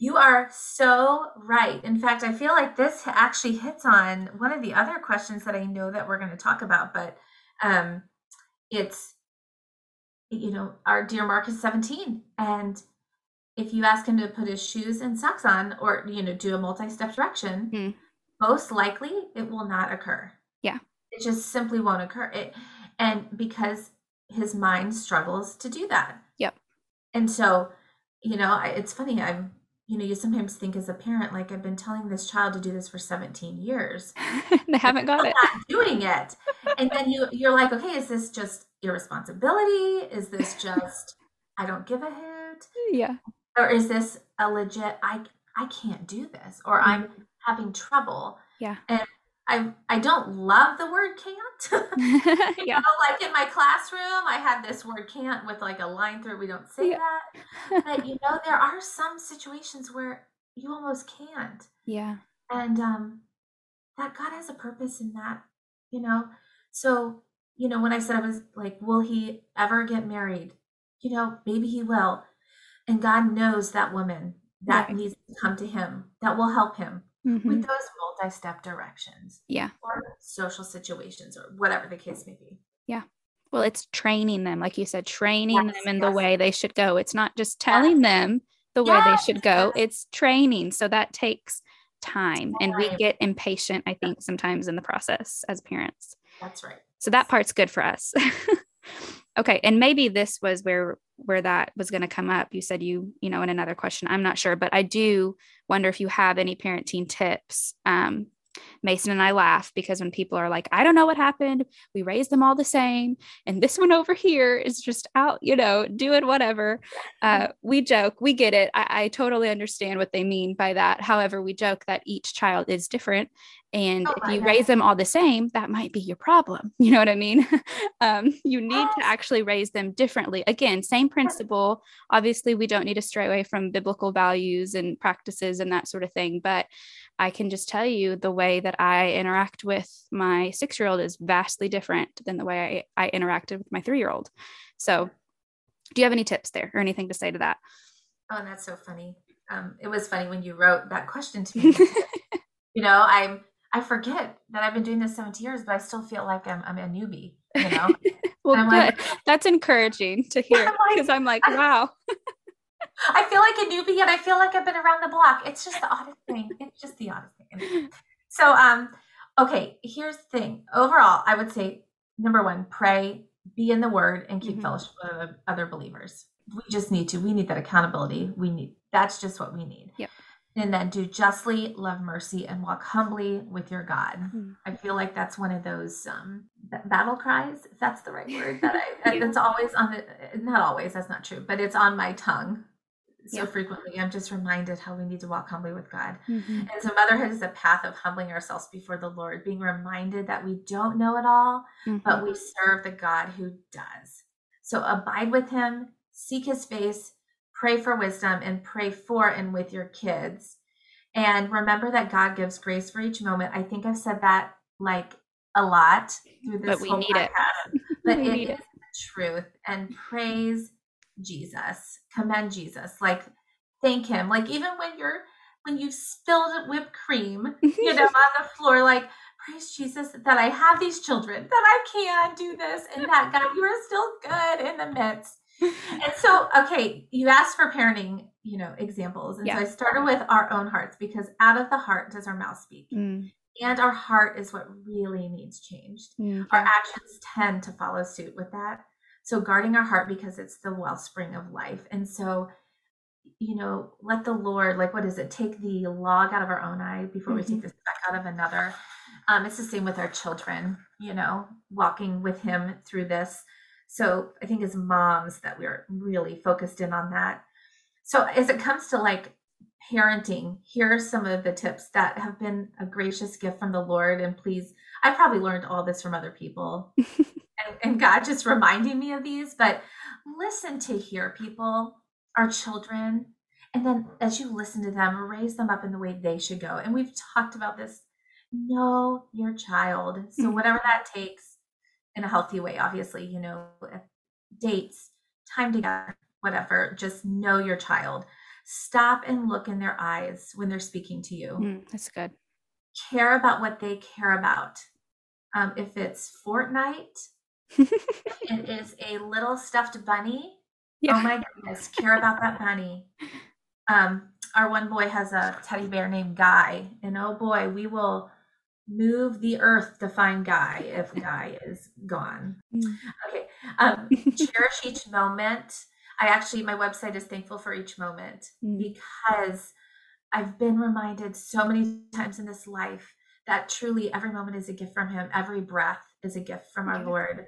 You are so right. In fact, I feel like this actually hits on one of the other questions that I know that we're going to talk about, but um, it's you know, our dear Mark is 17. And if you ask him to put his shoes and socks on or, you know, do a multi step direction, mm. most likely it will not occur. Yeah. It just simply won't occur. It, and because his mind struggles to do that. Yep. And so, you know, I, it's funny. I'm, you know, you sometimes think as a parent, like I've been telling this child to do this for 17 years. they haven't got it. Not doing it. and then you, you're like, okay, is this just irresponsibility? Is this just I don't give a hoot? Yeah. Or is this a legit I I can't do this or I'm mm-hmm. having trouble? Yeah. And I I don't love the word can't. yeah. Know, like in my classroom, I have this word can't with like a line through. We don't say yeah. that. But you know, there are some situations where you almost can't. Yeah. And um that God has a purpose in that, you know. So you know, when I said I was like, will he ever get married? You know, maybe he will. And God knows that woman that right. needs to come to him that will help him mm-hmm. with those multi step directions. Yeah. Or social situations or whatever the case may be. Yeah. Well, it's training them, like you said, training yes, them in yes. the way they should go. It's not just telling yes. them the way they should go, it's training. So that takes time. And we get impatient, I think, sometimes in the process as parents. That's right. So that part's good for us. Okay, and maybe this was where where that was going to come up. You said you, you know, in another question. I'm not sure, but I do wonder if you have any parenting tips um, Mason and I laugh because when people are like, I don't know what happened, we raised them all the same, and this one over here is just out, you know, doing whatever. Uh, we joke, we get it. I, I, totally understand what they mean by that. However, we joke that each child is different. And oh if you God. raise them all the same, that might be your problem. You know what I mean? um, you need to actually raise them differently. Again, same principle. Obviously, we don't need to stray away from biblical values and practices and that sort of thing. But I can just tell you the way that I interact with my six year old is vastly different than the way I, I interacted with my three year old. So, do you have any tips there or anything to say to that? Oh, and that's so funny. Um, it was funny when you wrote that question to me. you know, I'm I forget that I've been doing this 70 years, but I still feel like I'm I'm a newbie. You know. well, good. Like, that's encouraging to hear because I'm like, I'm like wow. I feel like a newbie and I feel like I've been around the block. It's just the oddest thing. It's just the oddest thing. So, um, okay, here's the thing. Overall, I would say number one, pray, be in the word, and keep mm-hmm. fellowship with other believers. We just need to. We need that accountability. We need that's just what we need. Yep. And then do justly, love mercy, and walk humbly with your God. Mm-hmm. I feel like that's one of those um, battle cries, if that's the right word. That I yeah. that's always on the not always. That's not true, but it's on my tongue so yeah. frequently i'm just reminded how we need to walk humbly with god mm-hmm. and so motherhood is a path of humbling ourselves before the lord being reminded that we don't know it all mm-hmm. but we serve the god who does so abide with him seek his face pray for wisdom and pray for and with your kids and remember that god gives grace for each moment i think i've said that like a lot through this but we need podcast, it but it is it. the truth and praise Jesus, commend Jesus, like thank him. Like even when you're when you've spilled whipped cream, you know, on the floor, like praise Jesus that I have these children, that I can do this, and that God, you are still good in the midst. And so, okay, you asked for parenting, you know, examples. And yeah. so I started with our own hearts because out of the heart does our mouth speak. Mm. And our heart is what really needs changed. Mm. Our actions tend to follow suit with that. So guarding our heart because it's the wellspring of life. And so, you know, let the Lord, like, what is it? Take the log out of our own eye before mm-hmm. we take mm-hmm. the speck out of another. Um, it's the same with our children, you know, walking with Him through this. So I think as moms that we're really focused in on that. So as it comes to like parenting, here are some of the tips that have been a gracious gift from the Lord. And please, I probably learned all this from other people. and, and God just reminding me of these, but listen to hear people, our children, and then as you listen to them, raise them up in the way they should go. And we've talked about this. Know your child. So mm-hmm. whatever that takes in a healthy way, obviously, you know, dates, time together, whatever, just know your child. Stop and look in their eyes when they're speaking to you. Mm, that's good. Care about what they care about. Um, if it's Fortnite, it is a little stuffed bunny. Yeah. Oh my goodness, care about that bunny. Um, our one boy has a teddy bear named Guy, and oh boy, we will move the earth to find Guy if Guy is gone. Mm. Okay. Um, cherish each moment. I actually, my website is thankful for each moment mm. because I've been reminded so many times in this life that truly every moment is a gift from Him. Every breath is a gift from our Lord.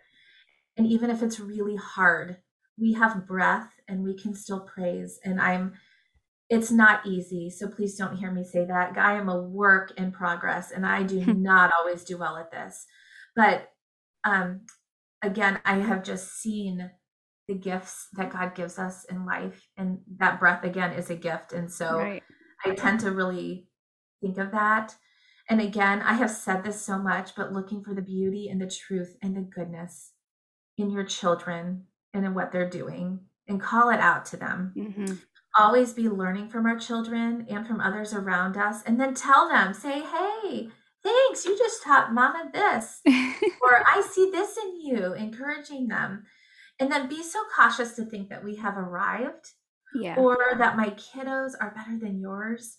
And even if it's really hard, we have breath and we can still praise. And I'm, it's not easy. So please don't hear me say that. I am a work in progress and I do not always do well at this. But um, again, I have just seen the gifts that God gives us in life. And that breath, again, is a gift. And so right. I tend to really think of that. And again, I have said this so much, but looking for the beauty and the truth and the goodness in your children and in what they're doing and call it out to them. Mm-hmm. Always be learning from our children and from others around us, and then tell them, say, hey, thanks, you just taught mama this, or I see this in you, encouraging them. And then be so cautious to think that we have arrived yeah. or that my kiddos are better than yours.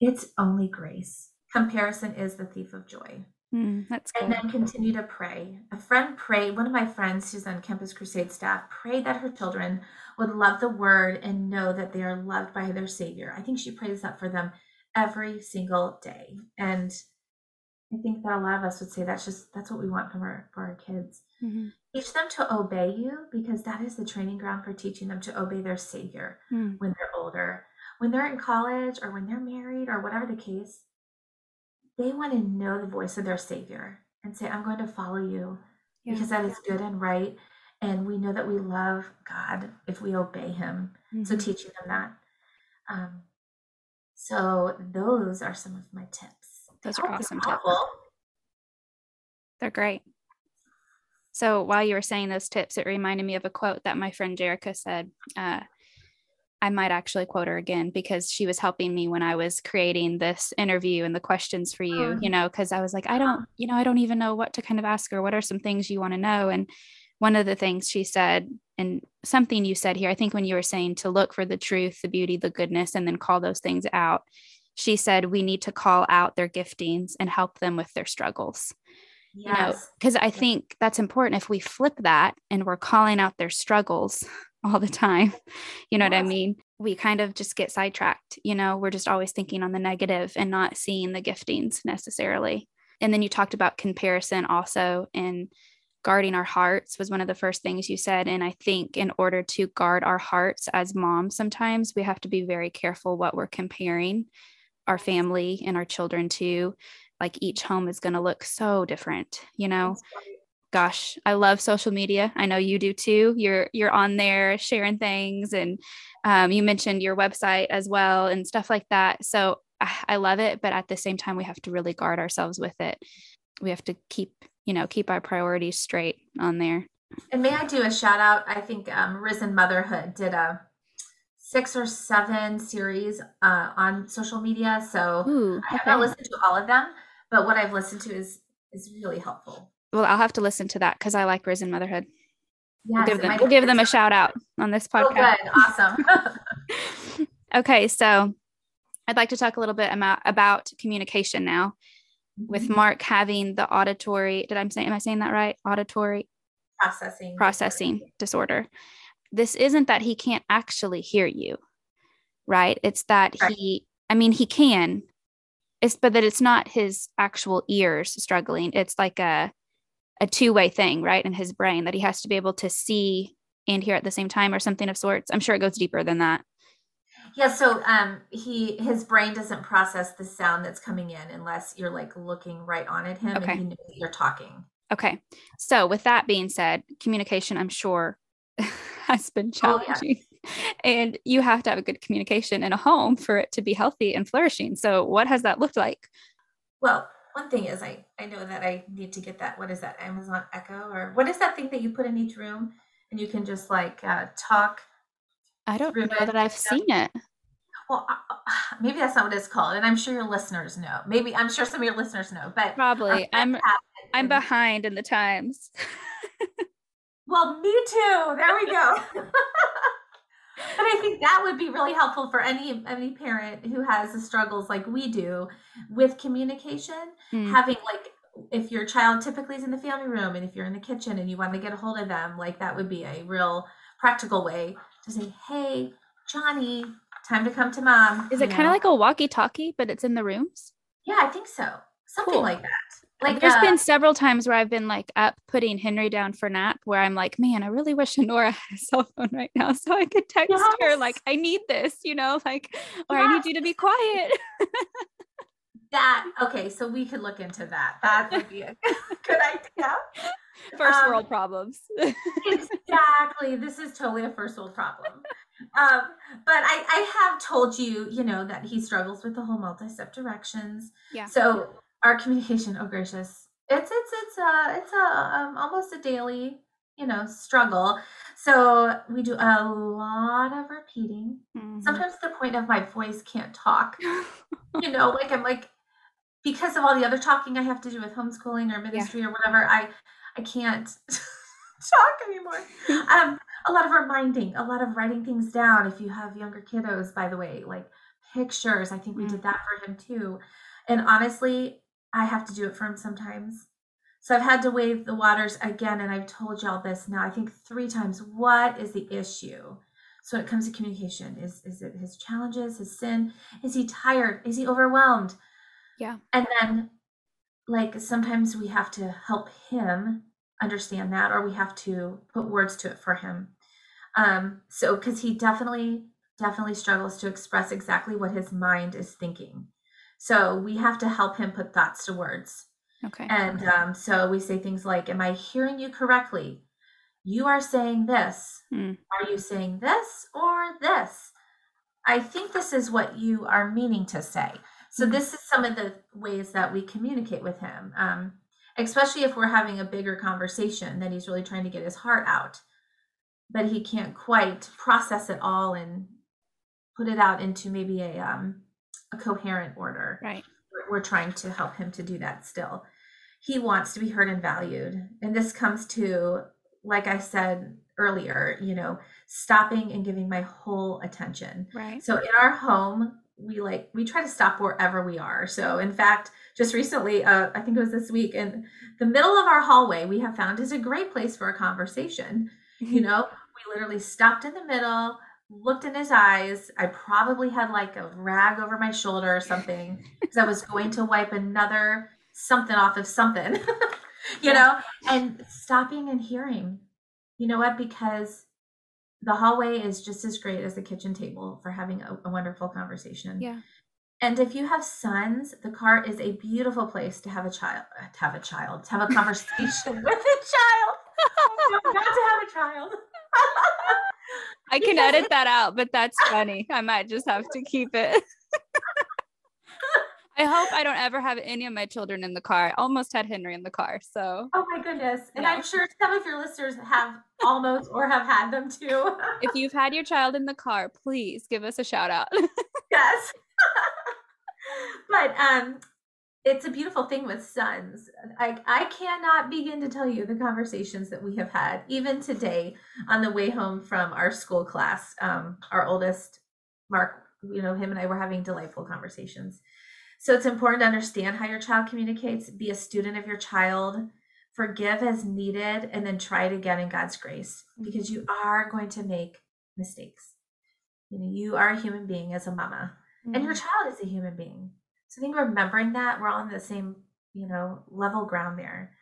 It's only grace. Comparison is the thief of joy. Mm, that's good. And then continue to pray. A friend prayed, one of my friends who's on Campus Crusade staff prayed that her children would love the word and know that they are loved by their Savior. I think she prays that for them every single day. And I think that a lot of us would say that's just that's what we want from our for our kids. Mm-hmm. Teach them to obey you because that is the training ground for teaching them to obey their Savior mm. when they're older. When they're in college or when they're married or whatever the case, they want to know the voice of their Savior and say, I'm going to follow you yeah. because that is good and right. And we know that we love God if we obey Him. Mm-hmm. So, teaching them that. Um, so, those are some of my tips. Those are awesome tips. They're great. So, while you were saying those tips, it reminded me of a quote that my friend Jerica said. Uh, I might actually quote her again because she was helping me when I was creating this interview and the questions for you, mm-hmm. you know, because I was like, I don't, you know, I don't even know what to kind of ask her. What are some things you want to know? And one of the things she said, and something you said here, I think when you were saying to look for the truth, the beauty, the goodness, and then call those things out, she said, we need to call out their giftings and help them with their struggles. Yes. You know, because I think that's important. If we flip that and we're calling out their struggles, all the time. You know what I mean? We kind of just get sidetracked. You know, we're just always thinking on the negative and not seeing the giftings necessarily. And then you talked about comparison also and guarding our hearts was one of the first things you said. And I think in order to guard our hearts as moms, sometimes we have to be very careful what we're comparing our family and our children to. Like each home is going to look so different, you know? Gosh, I love social media. I know you do too. You're you're on there sharing things, and um, you mentioned your website as well and stuff like that. So I, I love it, but at the same time, we have to really guard ourselves with it. We have to keep you know keep our priorities straight on there. And may I do a shout out? I think um, Risen Motherhood did a six or seven series uh, on social media. So Ooh, okay. I haven't listened to all of them, but what I've listened to is is really helpful well, I'll have to listen to that because I like Risen Motherhood. Yes, we'll give them, we'll give them a shout out on this podcast. Oh, good. Awesome. okay, so I'd like to talk a little bit about, about communication now. With mm-hmm. Mark having the auditory, did I say am I saying that right? Auditory processing processing disorder. disorder. This isn't that he can't actually hear you, right? It's that right. he I mean he can. It's but that it's not his actual ears struggling. It's like a a two-way thing right in his brain that he has to be able to see and hear at the same time or something of sorts. I'm sure it goes deeper than that. Yeah so um he his brain doesn't process the sound that's coming in unless you're like looking right on at him okay. and he knows you're talking. Okay. So with that being said communication i'm sure has been challenging oh, yeah. and you have to have a good communication in a home for it to be healthy and flourishing. So what has that looked like? Well one thing is I I know that I need to get that. What is that? Amazon Echo or what is that thing that you put in each room and you can just like uh, talk. I don't know that I've seen it. Well, uh, uh, maybe that's not what it's called, and I'm sure your listeners know. Maybe I'm sure some of your listeners know, but probably I'm I'm behind in the times. well, me too. There we go. but I think that would be really helpful for any any parent who has the struggles like we do with communication. Mm. Having like if your child typically is in the family room and if you're in the kitchen and you want to get a hold of them, like that would be a real practical way to say, "Hey, Johnny, time to come to mom." Is it kind of like a walkie-talkie, but it's in the rooms? Yeah, I think so. Something cool. like that. Like there's uh, been several times where I've been like up putting Henry down for nap where I'm like, man, I really wish Nora had a cell phone right now so I could text yes. her like I need this, you know, like or yes. I need you to be quiet. that okay, so we could look into that. That would be a good idea. First um, world problems. exactly. This is totally a first world problem. Um, but I, I have told you, you know, that he struggles with the whole multi-step directions. Yeah. So our communication oh gracious. It's it's it's a it's a um, almost a daily you know struggle. So we do a lot of repeating. Mm-hmm. sometimes the point of my voice can't talk. You know like i'm like because of all the other talking i have to do with homeschooling or ministry yeah. or whatever i i can't talk anymore. Um a lot of reminding a lot of writing things down. If you have younger kiddos by the way like pictures i think we mm-hmm. did that for him too. And honestly I have to do it for him sometimes. So I've had to wave the waters again, and I've told y'all this now, I think three times. What is the issue? So when it comes to communication, is is it his challenges, his sin? Is he tired? Is he overwhelmed? Yeah. And then like sometimes we have to help him understand that or we have to put words to it for him. Um so cuz he definitely definitely struggles to express exactly what his mind is thinking. So we have to help him put thoughts to words. Okay. And um, so we say things like, Am I hearing you correctly? You are saying this. Mm. Are you saying this or this? I think this is what you are meaning to say. So, Mm. this is some of the ways that we communicate with him, um, especially if we're having a bigger conversation that he's really trying to get his heart out, but he can't quite process it all and put it out into maybe a, um, a coherent order Right. we're- we're trying to help him to do that still. He wants to be heard and valued. And this comes to, like I said earlier, you know, stopping and giving my whole attention. Right. So in our home, we like we try to stop wherever we are. So in fact, just recently, uh, I think it was this week, in the middle of our hallway, we have found is a great place for a conversation. You know, we literally stopped in the middle, looked in his eyes. I probably had like a rag over my shoulder or something because I was going to wipe another something off of something, you know, and stopping and hearing. You know what? Because the hallway is just as great as the kitchen table for having a, a wonderful conversation. Yeah. And if you have sons, the car is a beautiful place to have a child, uh, to have a child, to have a conversation with a child. not to have a child. I can edit that out, but that's funny. I might just have to keep it. I hope I don't ever have any of my children in the car. I almost had Henry in the car. So Oh my goodness. And Yeah. I'm sure some of your listeners have almost or have had them too. if you've had your child in the car, please give us a shout out. yes. but um it's a beautiful thing with sons. I I cannot begin to tell you the conversations that we have had even today on the way home from our school class. Um our oldest Mark, you know, him and I were having delightful conversations. So it's important to understand how your child communicates, be a student of your child, forgive as needed and then try it again in God's grace because you are going to make mistakes. You know, you are a human being as a mama and your child is a human being. So I think remembering that we're all on the same, you know, level ground there.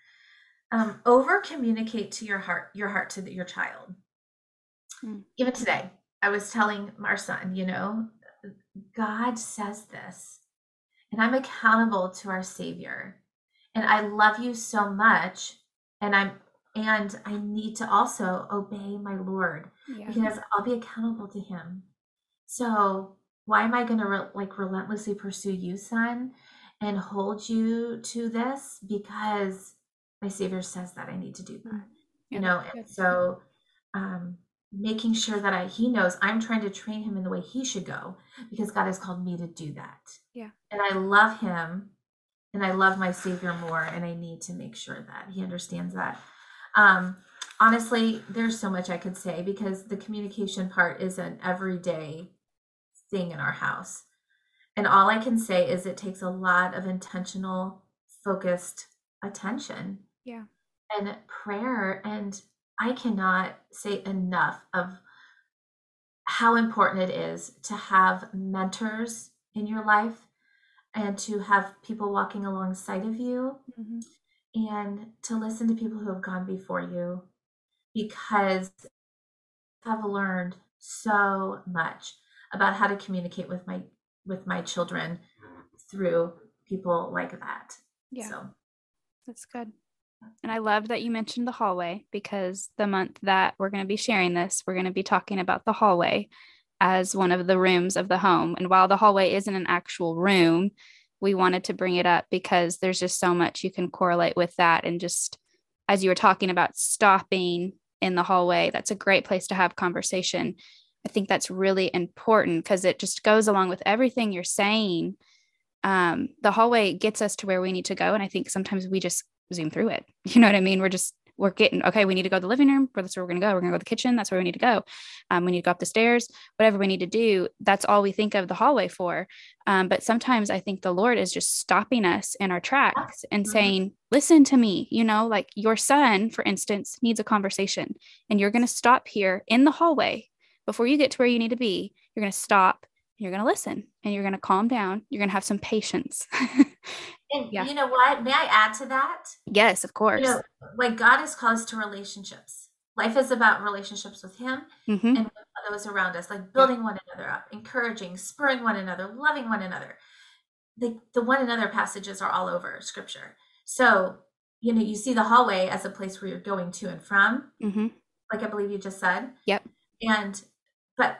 Um, over communicate to your heart, your heart to the, your child. Mm. Even today, I was telling our son, you know, God says this, and I'm accountable to our Savior, and I love you so much, and I'm and I need to also obey my Lord yeah. because I'll be accountable to him. So why am I going to re- like relentlessly pursue you, son, and hold you to this? Because my Savior says that I need to do that. Mm. You know, and so um, making sure that I he knows I'm trying to train him in the way he should go because God has called me to do that. Yeah. And I love him and I love my Savior more, and I need to make sure that he understands that. Um, honestly, there's so much I could say because the communication part is an everyday thing in our house. And all I can say is it takes a lot of intentional, focused attention Yeah. and prayer. And I cannot say enough of how important it is to have mentors in your life and to have people walking alongside of you Mhm. and to listen to people who have gone before you because I've learned so much about how to communicate with my with my children through people like that. Yeah. So That's good. And I love that you mentioned the hallway because the month that we're going to be sharing this, we're going to be talking about the hallway as one of the rooms of the home. And while the hallway isn't an actual room, we wanted to bring it up because there's just so much you can correlate with that. And just as you were talking about stopping in the hallway, that's a great place to have conversation. I think that's really important because it just goes along with everything you're saying. Um, the hallway gets us to where we need to go. And I think sometimes we just zoom through it. You know what I mean? We're just we're getting okay we need to go to the living room that's where we're going to go we're going to go to the kitchen that's where we need to go um, we need to go up the stairs whatever we need to do that's all we think of the hallway for um, but sometimes i think the lord is just stopping us in our tracks and mm-hmm. saying listen to me you know like your son for instance needs a conversation and you're going to stop here in the hallway before you get to where you need to be you're going to stop you're going to listen and you're going to calm down. You're going to have some patience. and yeah. you know what? May I add to that? Yes, of course. You know, like God has called us to relationships. Life is about relationships with Him mm-hmm. and with those around us, like building yeah. one another up, encouraging, spurring one another, loving one another. The, the one another passages are all over Scripture. So, you know, you see the hallway as a place where you're going to and from, mm-hmm. like I believe you just said. Yep. And, but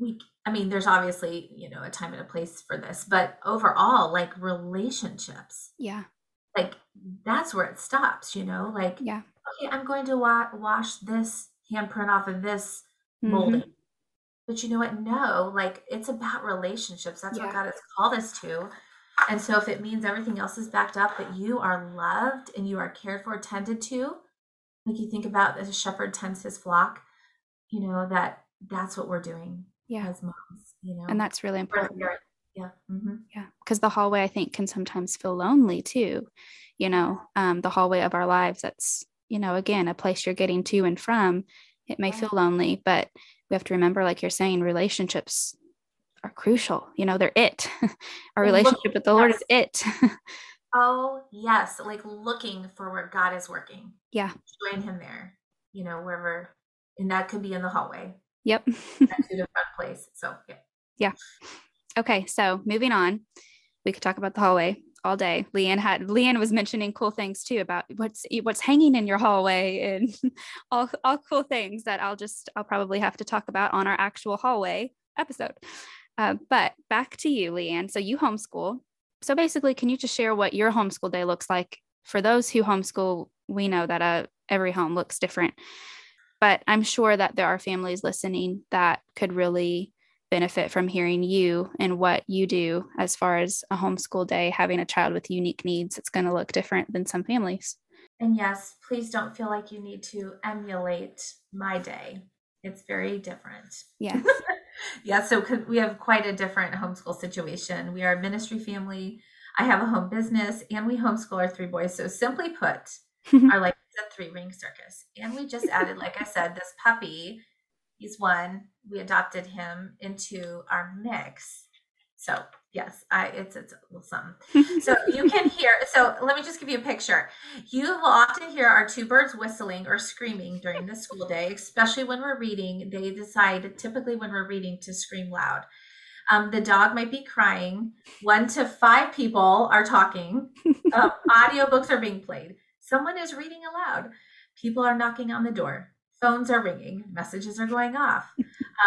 we I mean, there's obviously, you know, a time and a place for this, but overall, like relationships. Yeah. Like that's where it stops, you know? Like, yeah. Okay, I'm going to wa- wash this handprint off of this mm-hmm. molding. But you know what? No, like it's about relationships. That's yeah. what God has called us to. And so if it means everything else is backed up, but you are loved and you are cared for, tended to, like you think about as a shepherd tends his flock, you know, that that's what we're doing yeah. as moms, you know. And that's really important. Yeah. Mm-hmm. Yeah. Because the hallway, I think, can sometimes feel lonely too. You know, um, the hallway of our lives, that's, you know, again, a place you're getting to and from. It may yeah. feel lonely, but we have to remember, like you're saying, relationships are crucial. You know, they're it. Our relationship with the Lord is it. oh, yes. Like looking for where God is working. Yeah. Join Him there, you know, wherever. And that could be in the hallway. Yep. Different place. So yeah. Yeah. Okay. So moving on, we could talk about the hallway all day. Leanne had Leanne was mentioning cool things too about what's what's hanging in your hallway and all all cool things that I'll just I'll probably have to talk about on our actual hallway episode. Uh, but back to you, Leanne. So you homeschool. So basically, can you just share what your homeschool day looks like for those who homeschool? We know that uh, every home looks different but I'm sure that there are families listening that could really benefit from hearing you and what you do as far as a homeschool day, having a child with unique needs. It's going to look different than some families. And yes, please don't feel like you need to emulate my day. It's very different. Yeah. yeah. So we have quite a different homeschool situation. We are a ministry family. I have a home business and we homeschool our three boys. So simply put, our like a three ring circus. And we just added, like I said, this puppy. He's one. We adopted him into our mix. So yes, I it's it's a little something. So you can hear. So let me just give you a picture. You will often hear our two birds whistling or screaming during the school day, especially when we're reading. They decide typically when we're reading to scream loud. Um, the dog might be crying. One to five people are talking. Uh, audiobooks are being played. Someone is reading aloud. People are knocking on the door. Phones are ringing. Messages are going off.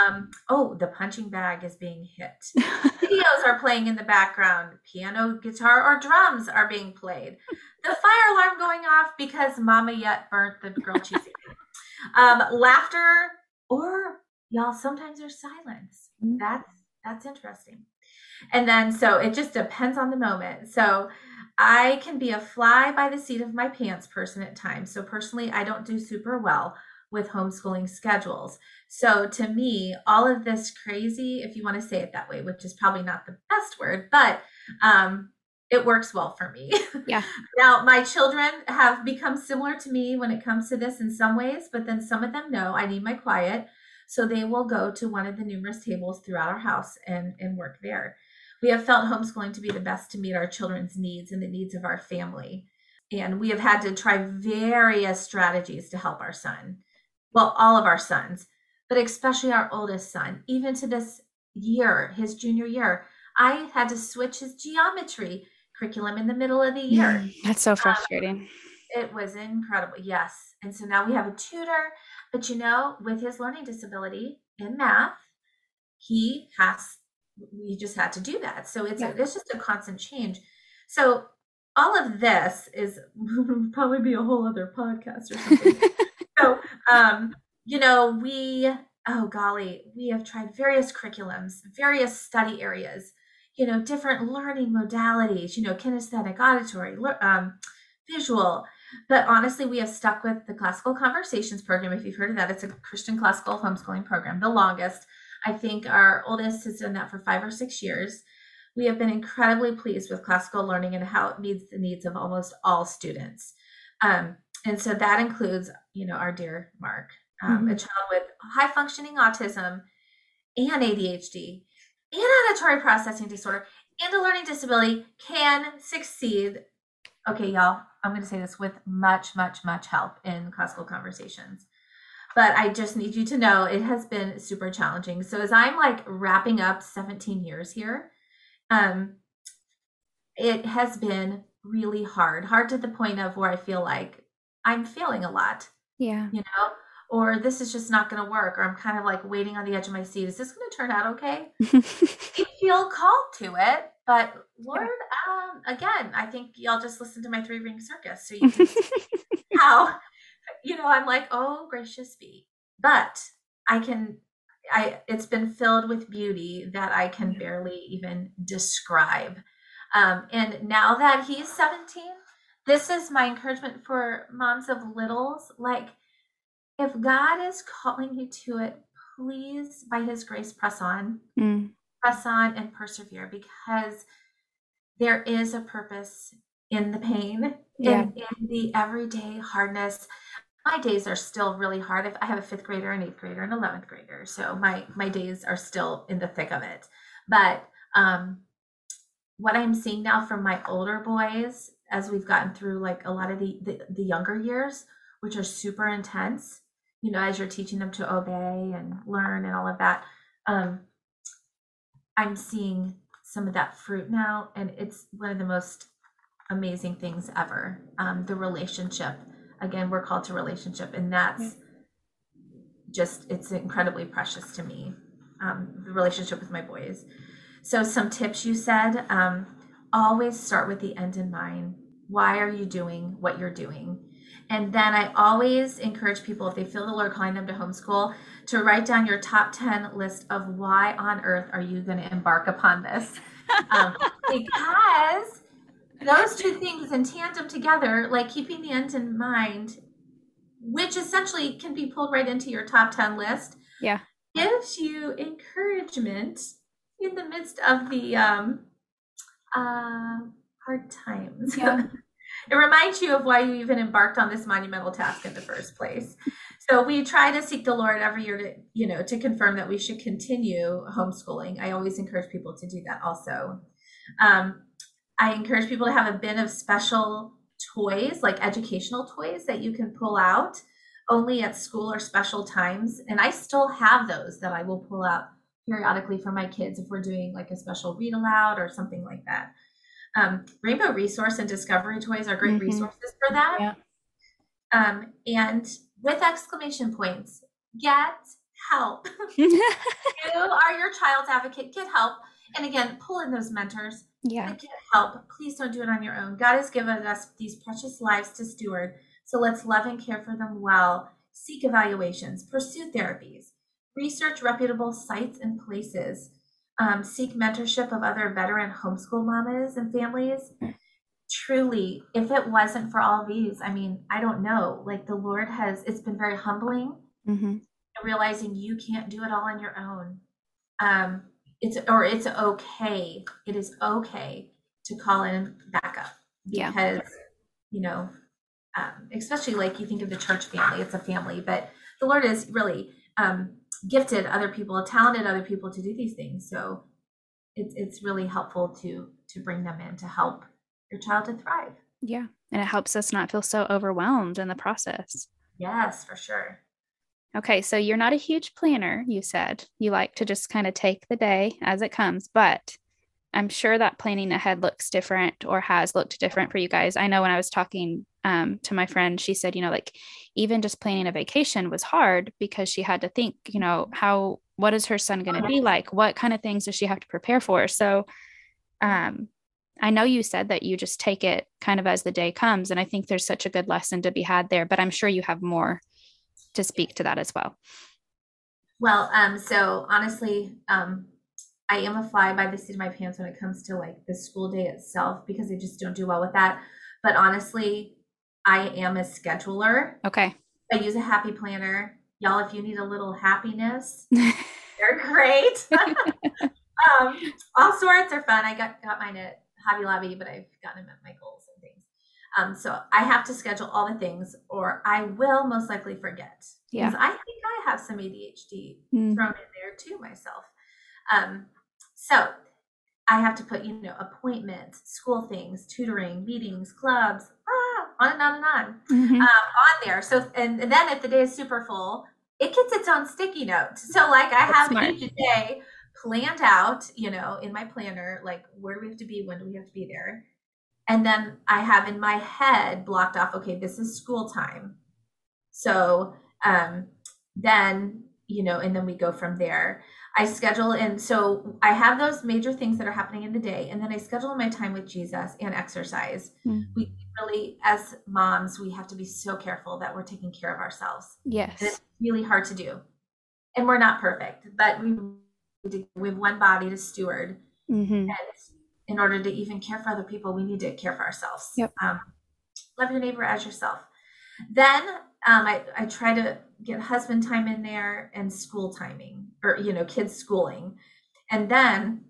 Um, oh, the punching bag is being hit. Videos are playing in the background. Piano, guitar, or drums are being played. The fire alarm going off because Mama yet burnt the grilled cheese. um, laughter, or y'all, sometimes there's silence. Mm-hmm. That's that's interesting. And then so it just depends on the moment. So I can be a fly by the seat of my pants person at times. So personally, I don't do super well with homeschooling schedules. So to me, all of this crazy, if you want to say it that way, which is probably not the best word, but um, it works well for me. Yeah. now, my children have become similar to me when it comes to this in some ways, but then some of them know I need my quiet. So they will go to one of the numerous tables throughout our house and, and work there. We have felt homeschooling to be the best to meet our children's needs and the needs of our family. And we have had to try various strategies to help our son. Well, all of our sons, but especially our oldest son. Even to this year, his junior year, I had to switch his geometry curriculum in the middle of the year. Mm, that's so um, frustrating. Um, it was incredible. Yes. And so now we have a tutor, but you know, with his learning disability in math, he has we just had to do that. So it's yeah. it's just a constant change. So all of this is probably be a whole other podcast or something. so um, you know, we oh golly, we have tried various curriculums, various study areas, you know, different learning modalities, you know, kinesthetic, auditory, um, visual, But honestly, we have stuck with the Classical Conversations program. If you've heard of that, it's a Christian classical homeschooling program, the longest. I think our oldest has done that for five or six years. We have been incredibly pleased with classical learning and how it meets the needs of almost all students. Um, and so that includes, you know, our dear Mark, um, mm-hmm. a child with high functioning autism and ADHD and auditory processing disorder and a learning disability can succeed. Okay, y'all, I'm going to say this with much, much, much help in classical conversations. But I just need you to know it has been super challenging. So as I'm like wrapping up 17 years here, um, it has been really hard, hard to the point of where I feel like I'm failing a lot. Yeah. You know, or this is just not going to work, or I'm kind of like waiting on the edge of my seat. Is this going to turn out okay? you feel called to it, but Lord, um, again, I think y'all just listen to my three ring circus, so you can see how, you know, I'm like, oh, gracious be. But I can, I, it's been filled with beauty that I can barely even describe. Um, and now that he's 17, this is my encouragement for moms of littles. Like, if God is calling you to it, please, by His grace, press on, mm. press on and persevere because there is a purpose in the pain, yeah. in, in the everyday hardness. My days are still really hard. I have a fifth grader, an eighth grader, an eleventh grader, so my my days are still in the thick of it. But um, what I'm seeing now from my older boys, as we've gotten through like a lot of the, the, the younger years, which are super intense, you know, as you're teaching them to obey and learn and all of that, um, I'm seeing some of that fruit now, and it's one of the most amazing things ever. Um, the relationship, again, we're called to relationship, and that's just it's incredibly precious to me. Um, the relationship with my boys. So, some tips you said um, always start with the end in mind. Why are you doing what you're doing? And then I always encourage people, if they feel the Lord calling them to homeschool, to write down your top 10 list of why on earth are you going to embark upon this? Um, because those two things in tandem together, like keeping the end in mind, which essentially can be pulled right into your top 10 list, yeah, gives you encouragement in the midst of the um, uh, hard times. Yeah. it reminds you of why you even embarked on this monumental task in the first place. So we try to seek the Lord every year to, you know, to confirm that we should continue homeschooling. I always encourage people to do that also. Um, I encourage people to have a bin of special toys, like educational toys that you can pull out only at school or special times. And I still have those that I will pull out periodically for my kids if we're doing like a special read aloud or something like that. Um, Rainbow Resource and Discovery Toys are great mm-hmm. resources for that. Yeah. Um, and with exclamation points, get help. you are your child's advocate. Get help. And again, pull in those mentors. Yeah. Get help. Please don't do it on your own. God has given us these precious lives to steward. So let's love and care for them well. Seek evaluations, pursue therapies, research reputable sites and places um, seek mentorship of other veteran homeschool mamas and families. Truly, if it wasn't for all these, I mean, I don't know. Like the Lord has, it's been very humbling. Mm-hmm. Realizing you can't do it all on your own. Um, it's or it's okay. It is okay to call in backup because yeah. you know, um, especially like you think of the church family. It's a family, but the Lord is really um, gifted other people, talented other people to do these things. So it's it's really helpful to to bring them in to help your child to thrive. Yeah, and it helps us not feel so overwhelmed in the process. Yes, for sure. Okay, so you're not a huge planner, you said. You like to just kind of take the day as it comes, but I'm sure that planning ahead looks different or has looked different for you guys. I know when I was talking um, to my friend, she said, you know, like even just planning a vacation was hard because she had to think, you know, how, what is her son going to be like? What kind of things does she have to prepare for? So, um, I know you said that you just take it kind of as the day comes. And I think there's such a good lesson to be had there, but I'm sure you have more to speak to that as well. Well, um, so honestly, um, I am a fly by the seat of my pants when it comes to like the school day itself because I just don't do well with that. But honestly, I am a scheduler. Okay. I use a happy planner. Y'all, if you need a little happiness, they're great. um, all sorts are fun. I got got mine at Hobby Lobby, but I've gotten them at Michael's. Um, so I have to schedule all the things, or I will most likely forget. Yeah. I think I have some ADHD Mm. thrown in there too myself. Um, so I have to put, you know, appointments, school things, tutoring, meetings, clubs, ah, on and on and on Mhm. um, on there. So, and, and then if the day is super full, it gets its own sticky note. So, like, I That's have smart. each day planned out, you know, in my planner, like, where do we have to be? When do we have to be there? And then I have in my head blocked off, okay, this is school time. So, um, then, you know, and then we go from there. I schedule in, so I have those major things that are happening in the day, and then I schedule my time with Jesus and exercise. Mm. We really, as moms, we have to be so careful that we're taking care of ourselves. And Yes. it's really hard to do. And we're not perfect, but we we have one body to steward. hmm And in order to even care for other people, we need to care for ourselves. Yep. Um, love your neighbor as yourself. Then um, I, I try to get husband time in there and school timing or, you know, kids schooling. And then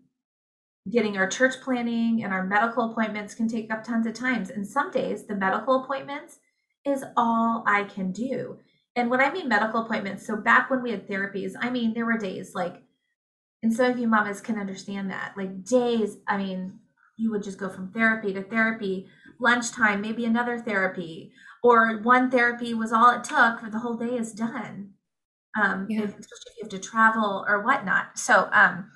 getting our church planning and our medical appointments can take up tons of times. And some days the medical appointments is all I can do. And when I mean medical appointments, so back when we had therapies, I mean, there were days like, and some of you mamas can understand that, like days, I mean, you would just go from therapy to therapy, lunchtime, maybe another therapy, or one therapy was all it took for the whole day is done. Um, Yeah. if, especially if you have to travel or whatnot. So, um,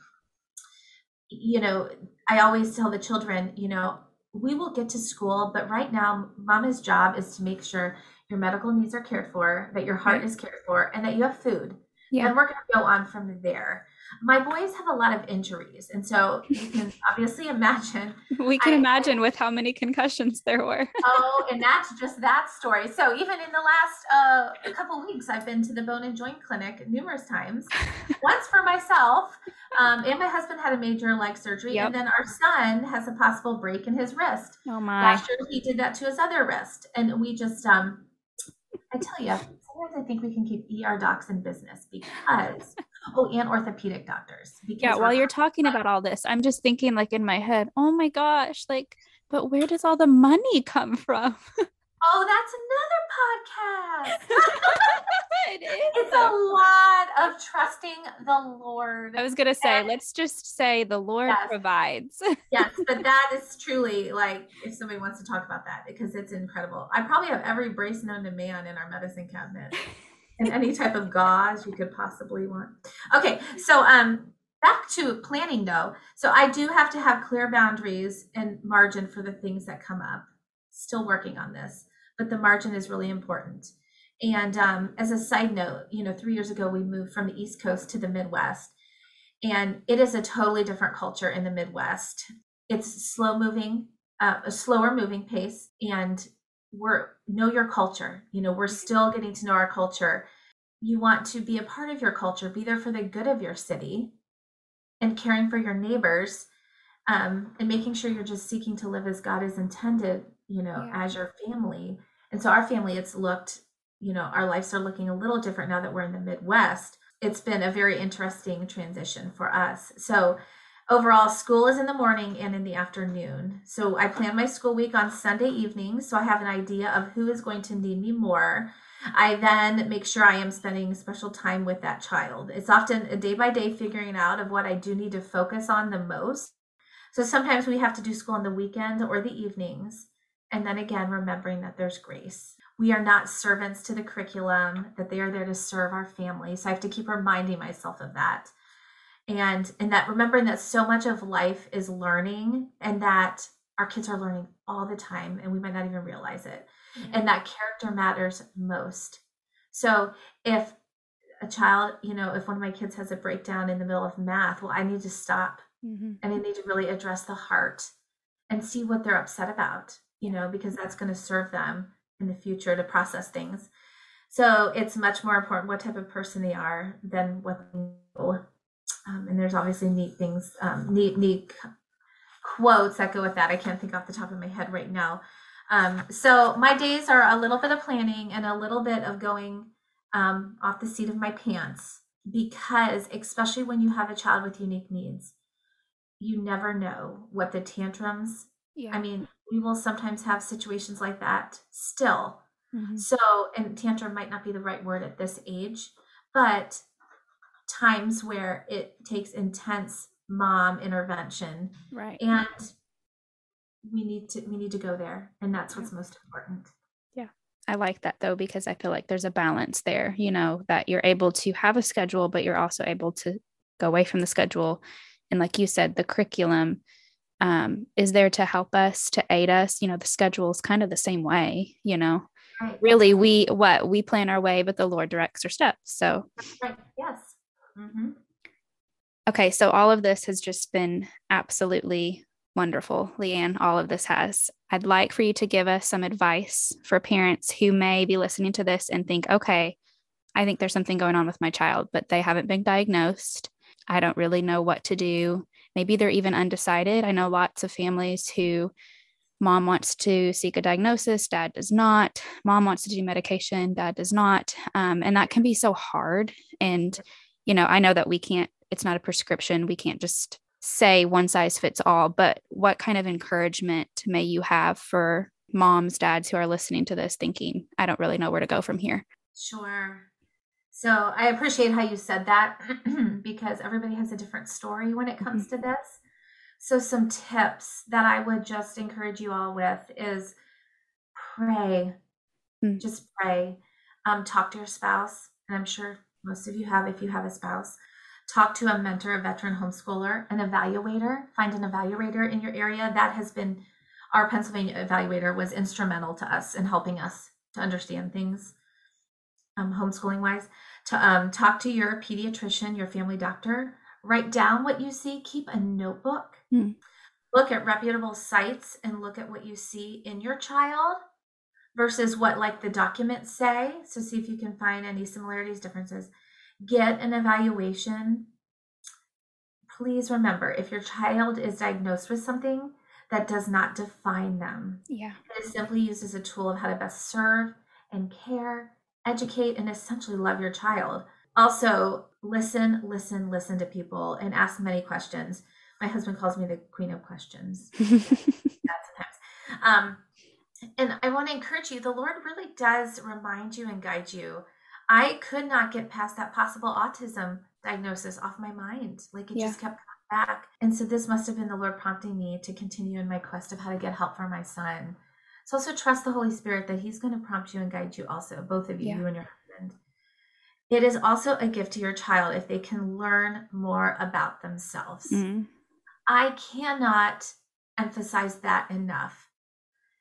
you know, I always tell the children, you know, we will get to school, but right now, mama's job is to make sure your medical needs are cared for, that your heart Right. is cared for, and that you have food. Yeah. And we're going to go on from there. My boys have a lot of injuries. And so you can obviously imagine We can I- imagine with how many concussions there were. oh, and that's just that story. So even in the last uh, couple weeks, I've been to the bone and joint clinic numerous times. Once for myself, um, and my husband had a major leg surgery, Yep. and then our son has a possible break in his wrist. Oh my. Last year, he did that to his other wrist, and we just, um, I tell you, sometimes I think we can keep ER docs in business because, oh, and orthopedic doctors. Yeah, while you're talking about all this, I'm just thinking like in my head, oh my gosh, like, but where does all the money come from? Oh, that's another podcast. it is. it's a lot of trusting the Lord. I was gonna say, And- let's just say the Lord Yes. provides. yes, but that is truly like if somebody wants to talk about that because it's incredible. I probably have every brace known to man in our medicine cabinet and any type of gauze you could possibly want. Okay, so um back to planning though. So I do have to have clear boundaries and margin for the things that come up. Still working on this, but the margin is really important. And um, as a side note, you know, three years ago we moved from the East Coast to the Midwest, and it is a totally different culture in the Midwest. It's slow moving, uh, a slower moving pace, and we're know your culture. You know, we're still getting to know our culture. You want to be a part of your culture, be there for the good of your city, and caring for your neighbors, um, and making sure you're just seeking to live as God is intended. You know, Yeah. as your family. And so our family, it's looked, you know, our lives are looking a little different now that we're in the Midwest. It's been a very interesting transition for us. So overall, school is in the morning and in the afternoon. So I plan my school week on Sunday evenings. So I have an idea of who is going to need me more. I then make sure I am spending special time with that child. It's often a day by day figuring out of what I do need to focus on the most. So sometimes we have to do school on the weekend or the evenings. And then again, remembering that there's grace. We are not servants to the curriculum, that they are there to serve our family. So I have to keep reminding myself of that. And and that remembering that so much of life is learning and that our kids are learning all the time and we might not even realize it. And that character matters most. So if a child, you know, if one of my kids has a breakdown in the middle of math, well, I need to stop Mhm. and I need to really address the heart and see what they're upset about, you know, because that's going to serve them in the future to process things. So it's much more important what type of person they are than what they know. Um, and there's obviously neat things, um, neat, neat quotes that go with that. I can't think off the top of my head right now. Um, so my days are a little bit of planning and a little bit of going um, off the seat of my pants because, especially when you have a child with unique needs, you never know what the tantrums. Yeah. I mean, we will sometimes have situations like that still. Mm-hmm. So, and tantrum might not be the right word at this age, but times where it takes intense mom intervention. Right. And we need to we need to go there and that's what's most important. Yeah. I like that though because I feel like there's a balance there, you know, that you're able to have a schedule but you're also able to go away from the schedule and like you said the curriculum um, is there to help us to aid us you know the schedule is kind of the same way you know right. really we what we plan our way but the lord directs our steps so right. yes mm-hmm. okay so all of this has just been absolutely wonderful, Leanne. All of this has. I'd like for you to give us some advice for parents who may be listening to this and think, okay, I think there's something going on with my child, but they haven't been diagnosed. I don't really know what to do. Maybe they're even undecided. I know lots of families who mom wants to seek a diagnosis, dad does not. Mom wants to do medication, dad does not. Um, and that can be so hard. And, you know, I know that we can't, it's not a prescription. We can't just say one size fits all, but what kind of encouragement may you have for moms, dads who are listening to this thinking, I don't really know where to go from here? Sure. So I appreciate how you said that because everybody has a different story when it comes mm-hmm. to this. So, some tips that I would just encourage you all with is pray. Mm-hmm. Just pray. Um, talk to your spouse. And I'm sure most of you have if you have a spouse talk to a mentor, a veteran homeschooler, an evaluator, find an evaluator in your area. That has been our Pennsylvania evaluator was instrumental to us in helping us to understand things um, homeschooling wise. To um, talk to your pediatrician, your family doctor, write down what you see, keep a notebook, hmm. look at reputable sites and look at what you see in your child versus what like the documents say. So see if you can find any similarities, differences get an evaluation. Please remember if your child is diagnosed with something, that does not define them. Yeah. It is simply used as a tool of how to best serve and care, educate, and essentially love your child. Also, listen, listen, listen to people and ask many questions. My husband calls me the queen of questions. Sometimes, um, and I want to encourage you, the Lord really does remind you and guide you I could not get past that possible autism diagnosis off my mind. Like it yeah. just kept coming back. And so this must have been the Lord prompting me to continue in my quest of how to get help for my son. So also trust the Holy Spirit that He's going to prompt you and guide you also, both of you, yeah. you and your husband. It is also a gift to your child if they can learn more about themselves. Mm-hmm. I cannot emphasize that enough.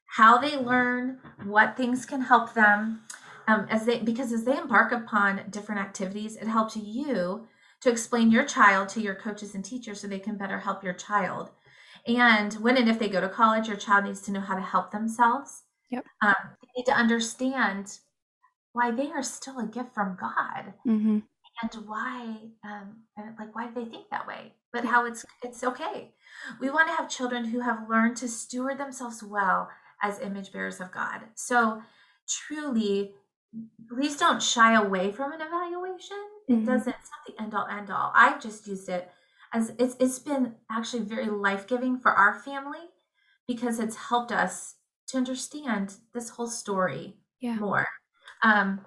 How they learn, what things can help them, um, as they because as they embark upon different activities, it helps you to explain your child to your coaches and teachers so they can better help your child. And when and if they go to college, your child needs to know how to help themselves. Yep. Um, they need to understand why they are still a gift from God, mm-hmm. and why, um, and like why do they think that way? But how it's it's okay. We want to have children who have learned to steward themselves well as image bearers of God. So truly please don't shy away from an evaluation. It mm-hmm. doesn't, it's not the end all end all. I've just used it as it's it's been actually very life-giving for our family because it's helped us to understand this whole story yeah. more. Um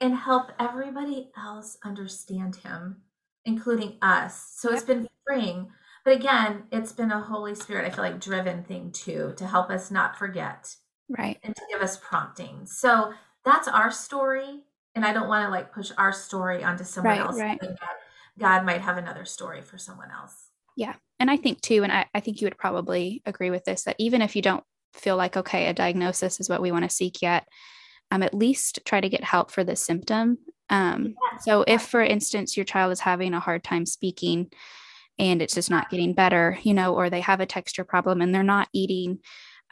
and help everybody else understand him, including us. So yep. it's been freeing. But again, it's been a Holy Spirit, I feel like, driven thing too, to help us not forget. Right. And to give us prompting. So that's our story and i don't want to like push our story onto someone right, else right. god might have another story for someone else yeah and i think too and I, I think you would probably agree with this that even if you don't feel like okay a diagnosis is what we want to seek yet um, at least try to get help for the symptom um, so if for instance your child is having a hard time speaking and it's just not getting better you know or they have a texture problem and they're not eating.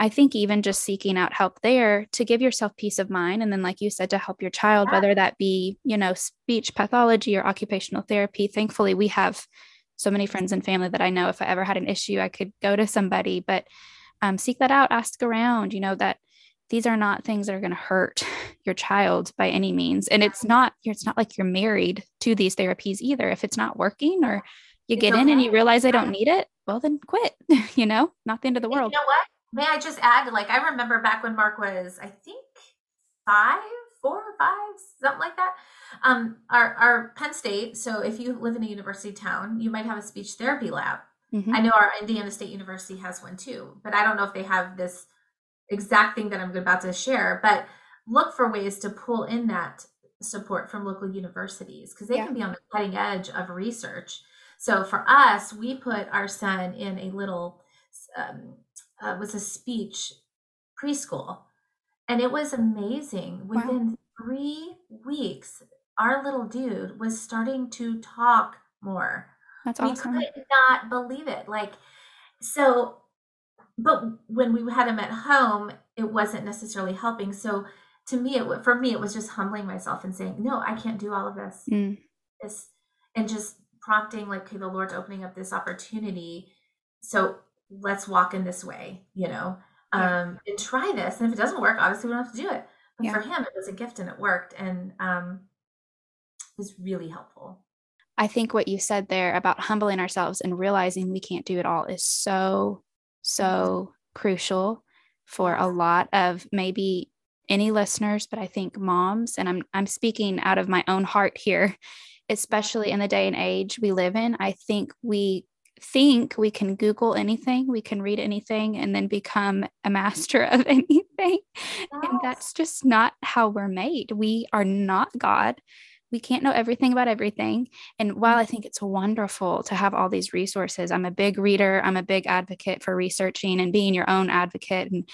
I think even just seeking out help there to give yourself peace of mind. And then, like you said, to help your child, whether that be, you know, speech pathology or occupational therapy. Thankfully, we have so many friends and family that I know. If I ever had an issue, I could go to somebody, but um, seek that out, ask around, you know, that these are not things that are going to hurt your child by any means. And it's not it's not like you're married to these therapies either. If it's not working or you get okay. in and you realize i don't need it well then quit you know not the end of the world you know what may i just add like i remember back when mark was i think five four or five something like that um our our penn state so if you live in a university town you might have a speech therapy lab mm-hmm. i know our indiana state university has one too but i don't know if they have this exact thing that I'm about to share, but look for ways to pull in that support from local universities because they yeah. can be on the cutting edge of research. So for us, we put our son in a little um, uh, was a speech preschool, and it was amazing. Within wow. three weeks, our little dude was starting to talk more. That's awesome. We could not believe it. Like so but when we had him at home, it wasn't necessarily helping. So to me, it for me, it was just humbling myself and saying, "No, I can't do all of this." Mm. This and just prompting, like, "Okay, the Lord's opening up this opportunity, so let's walk in this way," you know, yeah. um, and try this. And if it doesn't work, obviously we don't have to do it. But yeah. for him, it was a gift and it worked, and um, it was really helpful. I think what you said there about humbling ourselves and realizing we can't do it all is so so crucial for a lot of maybe any listeners, but I think moms, and I'm I'm speaking out of my own heart here, especially in the day and age we live in. I think we think we can Google anything, we can read anything, and then become a master of anything. Yes. And that's just not how we're made. We are not God we can't know everything about everything. And while I think it's wonderful to have all these resources, I'm a big reader, I'm a big advocate for researching and being your own advocate and, and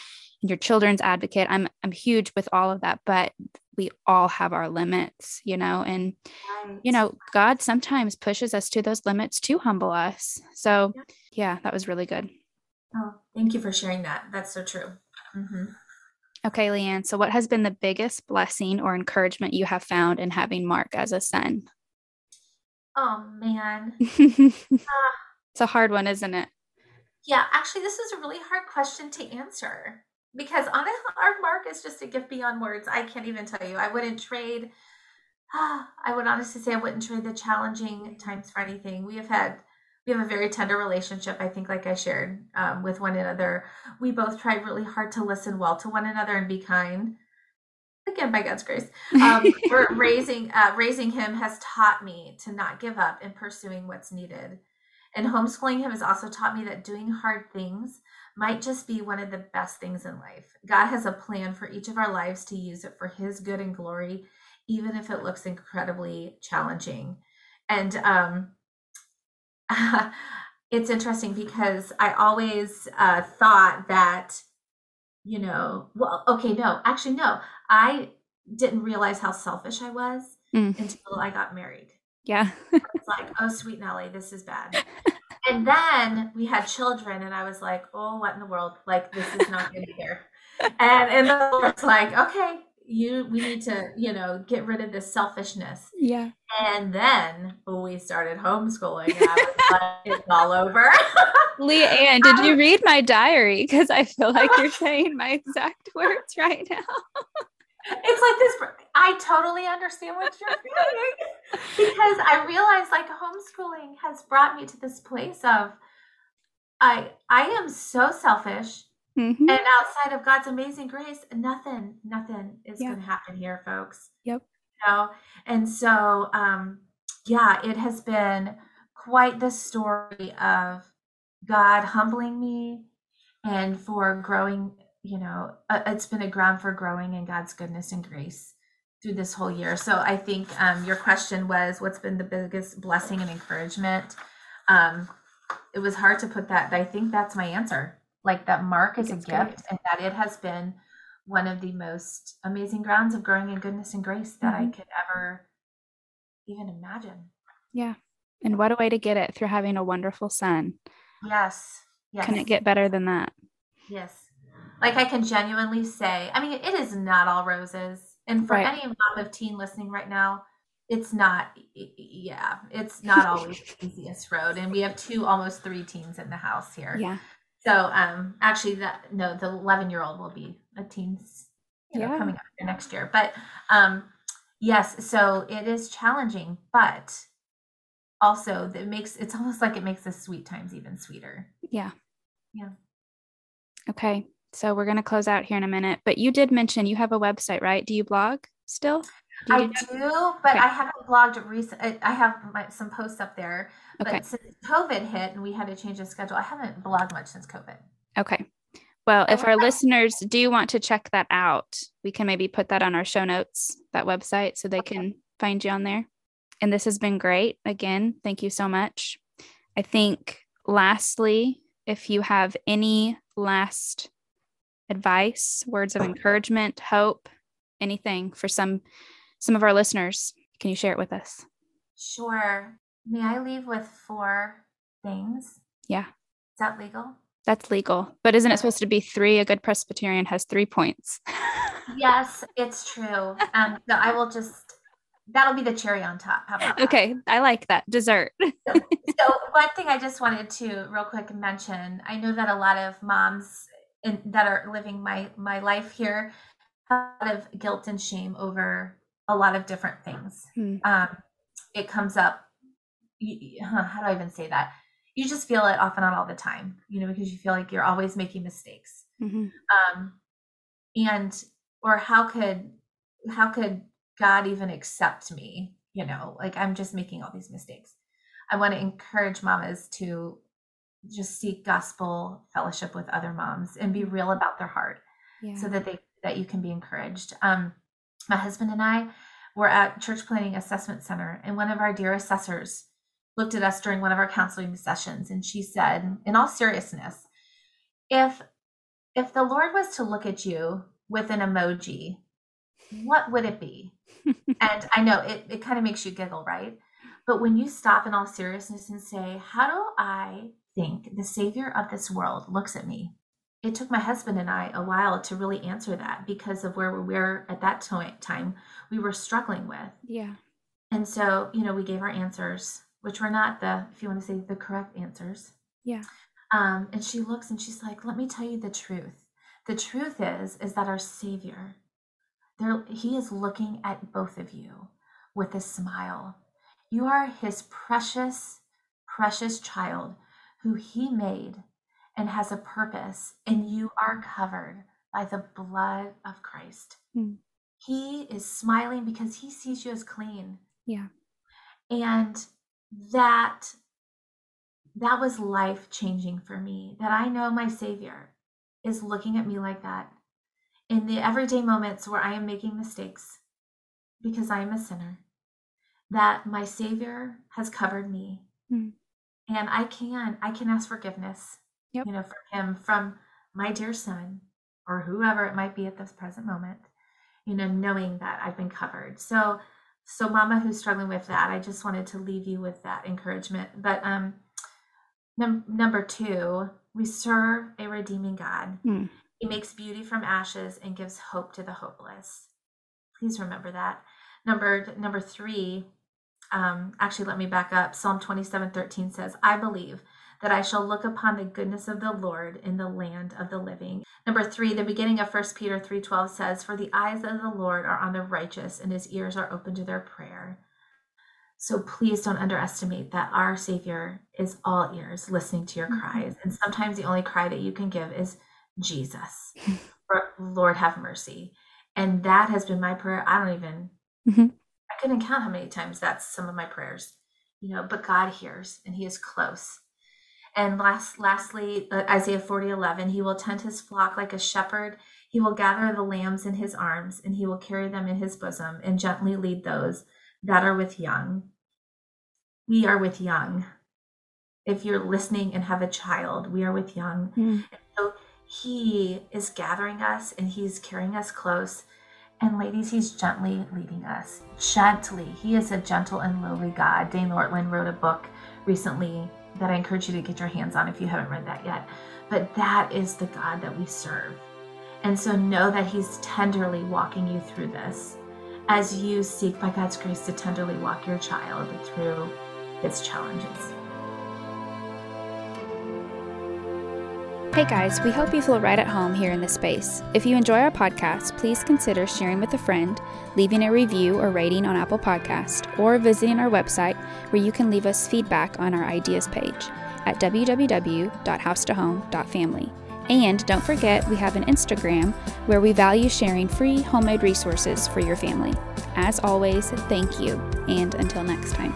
your children's advocate. I'm I'm huge with all of that, but we all have our limits, you know, and right. you know, God sometimes pushes us to those limits to humble us. So, yeah, that was really good. Oh, thank you for sharing that. That's so true. Mm-hmm. Okay, Leanne. So, what has been the biggest blessing or encouragement you have found in having Mark as a son? Oh, man. uh, it's a hard one, isn't it? Yeah, actually, this is a really hard question to answer because on our Mark is just a gift beyond words. I can't even tell you. I wouldn't trade. I would honestly say I wouldn't trade the challenging times for anything. We have had we have a very tender relationship i think like i shared um, with one another we both try really hard to listen well to one another and be kind again by god's grace um, raising uh, raising him has taught me to not give up in pursuing what's needed and homeschooling him has also taught me that doing hard things might just be one of the best things in life god has a plan for each of our lives to use it for his good and glory even if it looks incredibly challenging and um it's interesting because I always uh, thought that, you know, well, okay, no, actually, no, I didn't realize how selfish I was mm. until I got married. Yeah. it's like, oh, sweet Nelly, this is bad. and then we had children, and I was like, oh, what in the world? Like, this is not good here. And, and the Lord's like, okay, you we need to you know get rid of this selfishness yeah and then we started homeschooling and I was like, it's all over leanne did you read my diary because i feel like you're saying my exact words right now it's like this i totally understand what you're feeling because i realize like homeschooling has brought me to this place of i i am so selfish Mm-hmm. And outside of God's amazing grace, nothing, nothing is yeah. going to happen here, folks. Yep. You know? And so, um, yeah, it has been quite the story of God humbling me and for growing, you know, uh, it's been a ground for growing in God's goodness and grace through this whole year. So I think um, your question was what's been the biggest blessing and encouragement? Um, it was hard to put that, but I think that's my answer like that mark is a gift great. and that it has been one of the most amazing grounds of growing in goodness and grace that mm-hmm. I could ever even imagine. Yeah. And what a way to get it through having a wonderful son. Yes. Yes. Can it get better than that? Yes. Like I can genuinely say, I mean, it is not all roses. And for right. any mom of teen listening right now, it's not, yeah, it's not always the easiest road. And we have two, almost three teens in the house here. Yeah. So um actually that no, the 11 year old will be a teen know, Yeah. coming up next year. But um yes, so it is challenging, but also it makes it's almost like it makes the sweet times even sweeter. Yeah. Yeah. Okay. So we're going to close out here in a minute, but you did mention you have a website, right? Do you blog still? Do I do but Okay. I haven't blogged recent. I- I have my, some posts up there, but Okay. since COVID hit and we had to change the schedule, I haven't blogged much since COVID. Okay. Well, if our listeners do want to check that out, we can maybe put that on our show notes, that website, so they Okay. can find you on there. And this has been great. Again, thank you so much. I think, lastly, if you have any last advice, words of encouragement, hope, anything for some some of our listeners, can you share it with us? Sure. May I leave with four things? Yeah. Is that legal? That's legal, but isn't it supposed to be three? A good Presbyterian has three points. Yes, it's true. Um, so I will just that'll be the cherry on top. How about that? okay, I like that dessert. So one thing I just wanted to real quick mention, I know that a lot of moms in, that are living my my life here a lot of guilt and shame over a lot of different things. Hmm. Um, it comes up. How do I even say that? You just feel it off and on all the time, you know, because you feel like you're always making mistakes. Mhm. Um, and or how could how could God even accept me? You know, like I'm just making all these mistakes. I want to encourage mamas to just seek gospel fellowship with other moms and be real about their heart Yeah. so that they that you can be encouraged. Um, my husband and I were at Church Planting Assessment Center, and one of our dear assessors looked at us during one of our counseling sessions, and she said, in all seriousness, if if the Lord was to look at you with an emoji, what would it be? and I know it, it kind of makes you giggle, right? But when you stop in all seriousness and say, How do I think the Savior of this world looks at me? It took my husband and I a while to really answer that because of where we were at that time, we were struggling with. yeah. And so, you know, we gave our answers, which were not the, if you want to say the correct answers. Yeah. Um, and she looks and she's like, let me tell you the truth. The truth is, is that our Savior, there, he is looking at both of you with a smile. You are his precious, precious child who he made and has a purpose, and you are covered by the blood of Christ. Hmm. He is smiling because he sees you as clean. Yeah. And that that was life changing for me that I know my savior is looking at me like that in the everyday moments where I am making mistakes because I am a sinner that my savior has covered me Hmm. And I can I can ask forgiveness Yep. you know from him from my dear son or whoever it might be at this present moment you know knowing that I've been covered. So so mama who's struggling with that i just wanted to leave you with that encouragement. But um num- number two we serve a redeeming god. Hmm. he makes beauty from ashes and gives hope to the hopeless. Please remember that. Number number three um actually let me back up psalm 27 13 says i believe that I shall look upon the goodness of the Lord in the land of the living. Number three, the beginning of 1 Peter 3.12 says, For the eyes of the Lord are on the righteous, and his ears are open to their prayer. So please don't underestimate that our Savior is all ears, listening to your Mhm. cries. And sometimes the only cry that you can give is Jesus, Lord have mercy. And that has been my prayer. I don't even, Mhm. I couldn't count how many times that's some of my prayers, you know, but God hears and he is close. And last, lastly, uh, Isaiah 40, 11, he will tend his flock like a shepherd. He will gather the lambs in his arms and he will carry them in his bosom and gently lead those that are with young. We are with young. If you're listening and have a child, we are with young. Hmm. So he is gathering us and he's carrying us close. And ladies, he's gently leading us. Gently. He is a gentle and lowly God. Dane Ortlund wrote a book recently that I encourage you to get your hands on if you haven't read that yet. But that is the God that we serve. And so know that he's tenderly walking you through this as you seek by God's grace to tenderly walk your child through its challenges. Hey guys, we hope you feel right at home here in this space. If you enjoy our podcast, please consider sharing with a friend, leaving a review or rating on Apple Podcast, or visiting our website where you can leave us feedback on our ideas page at www.housetohome.family. And don't forget, we have an Instagram where we value sharing free homemade resources for your family. As always, thank you, and until next time.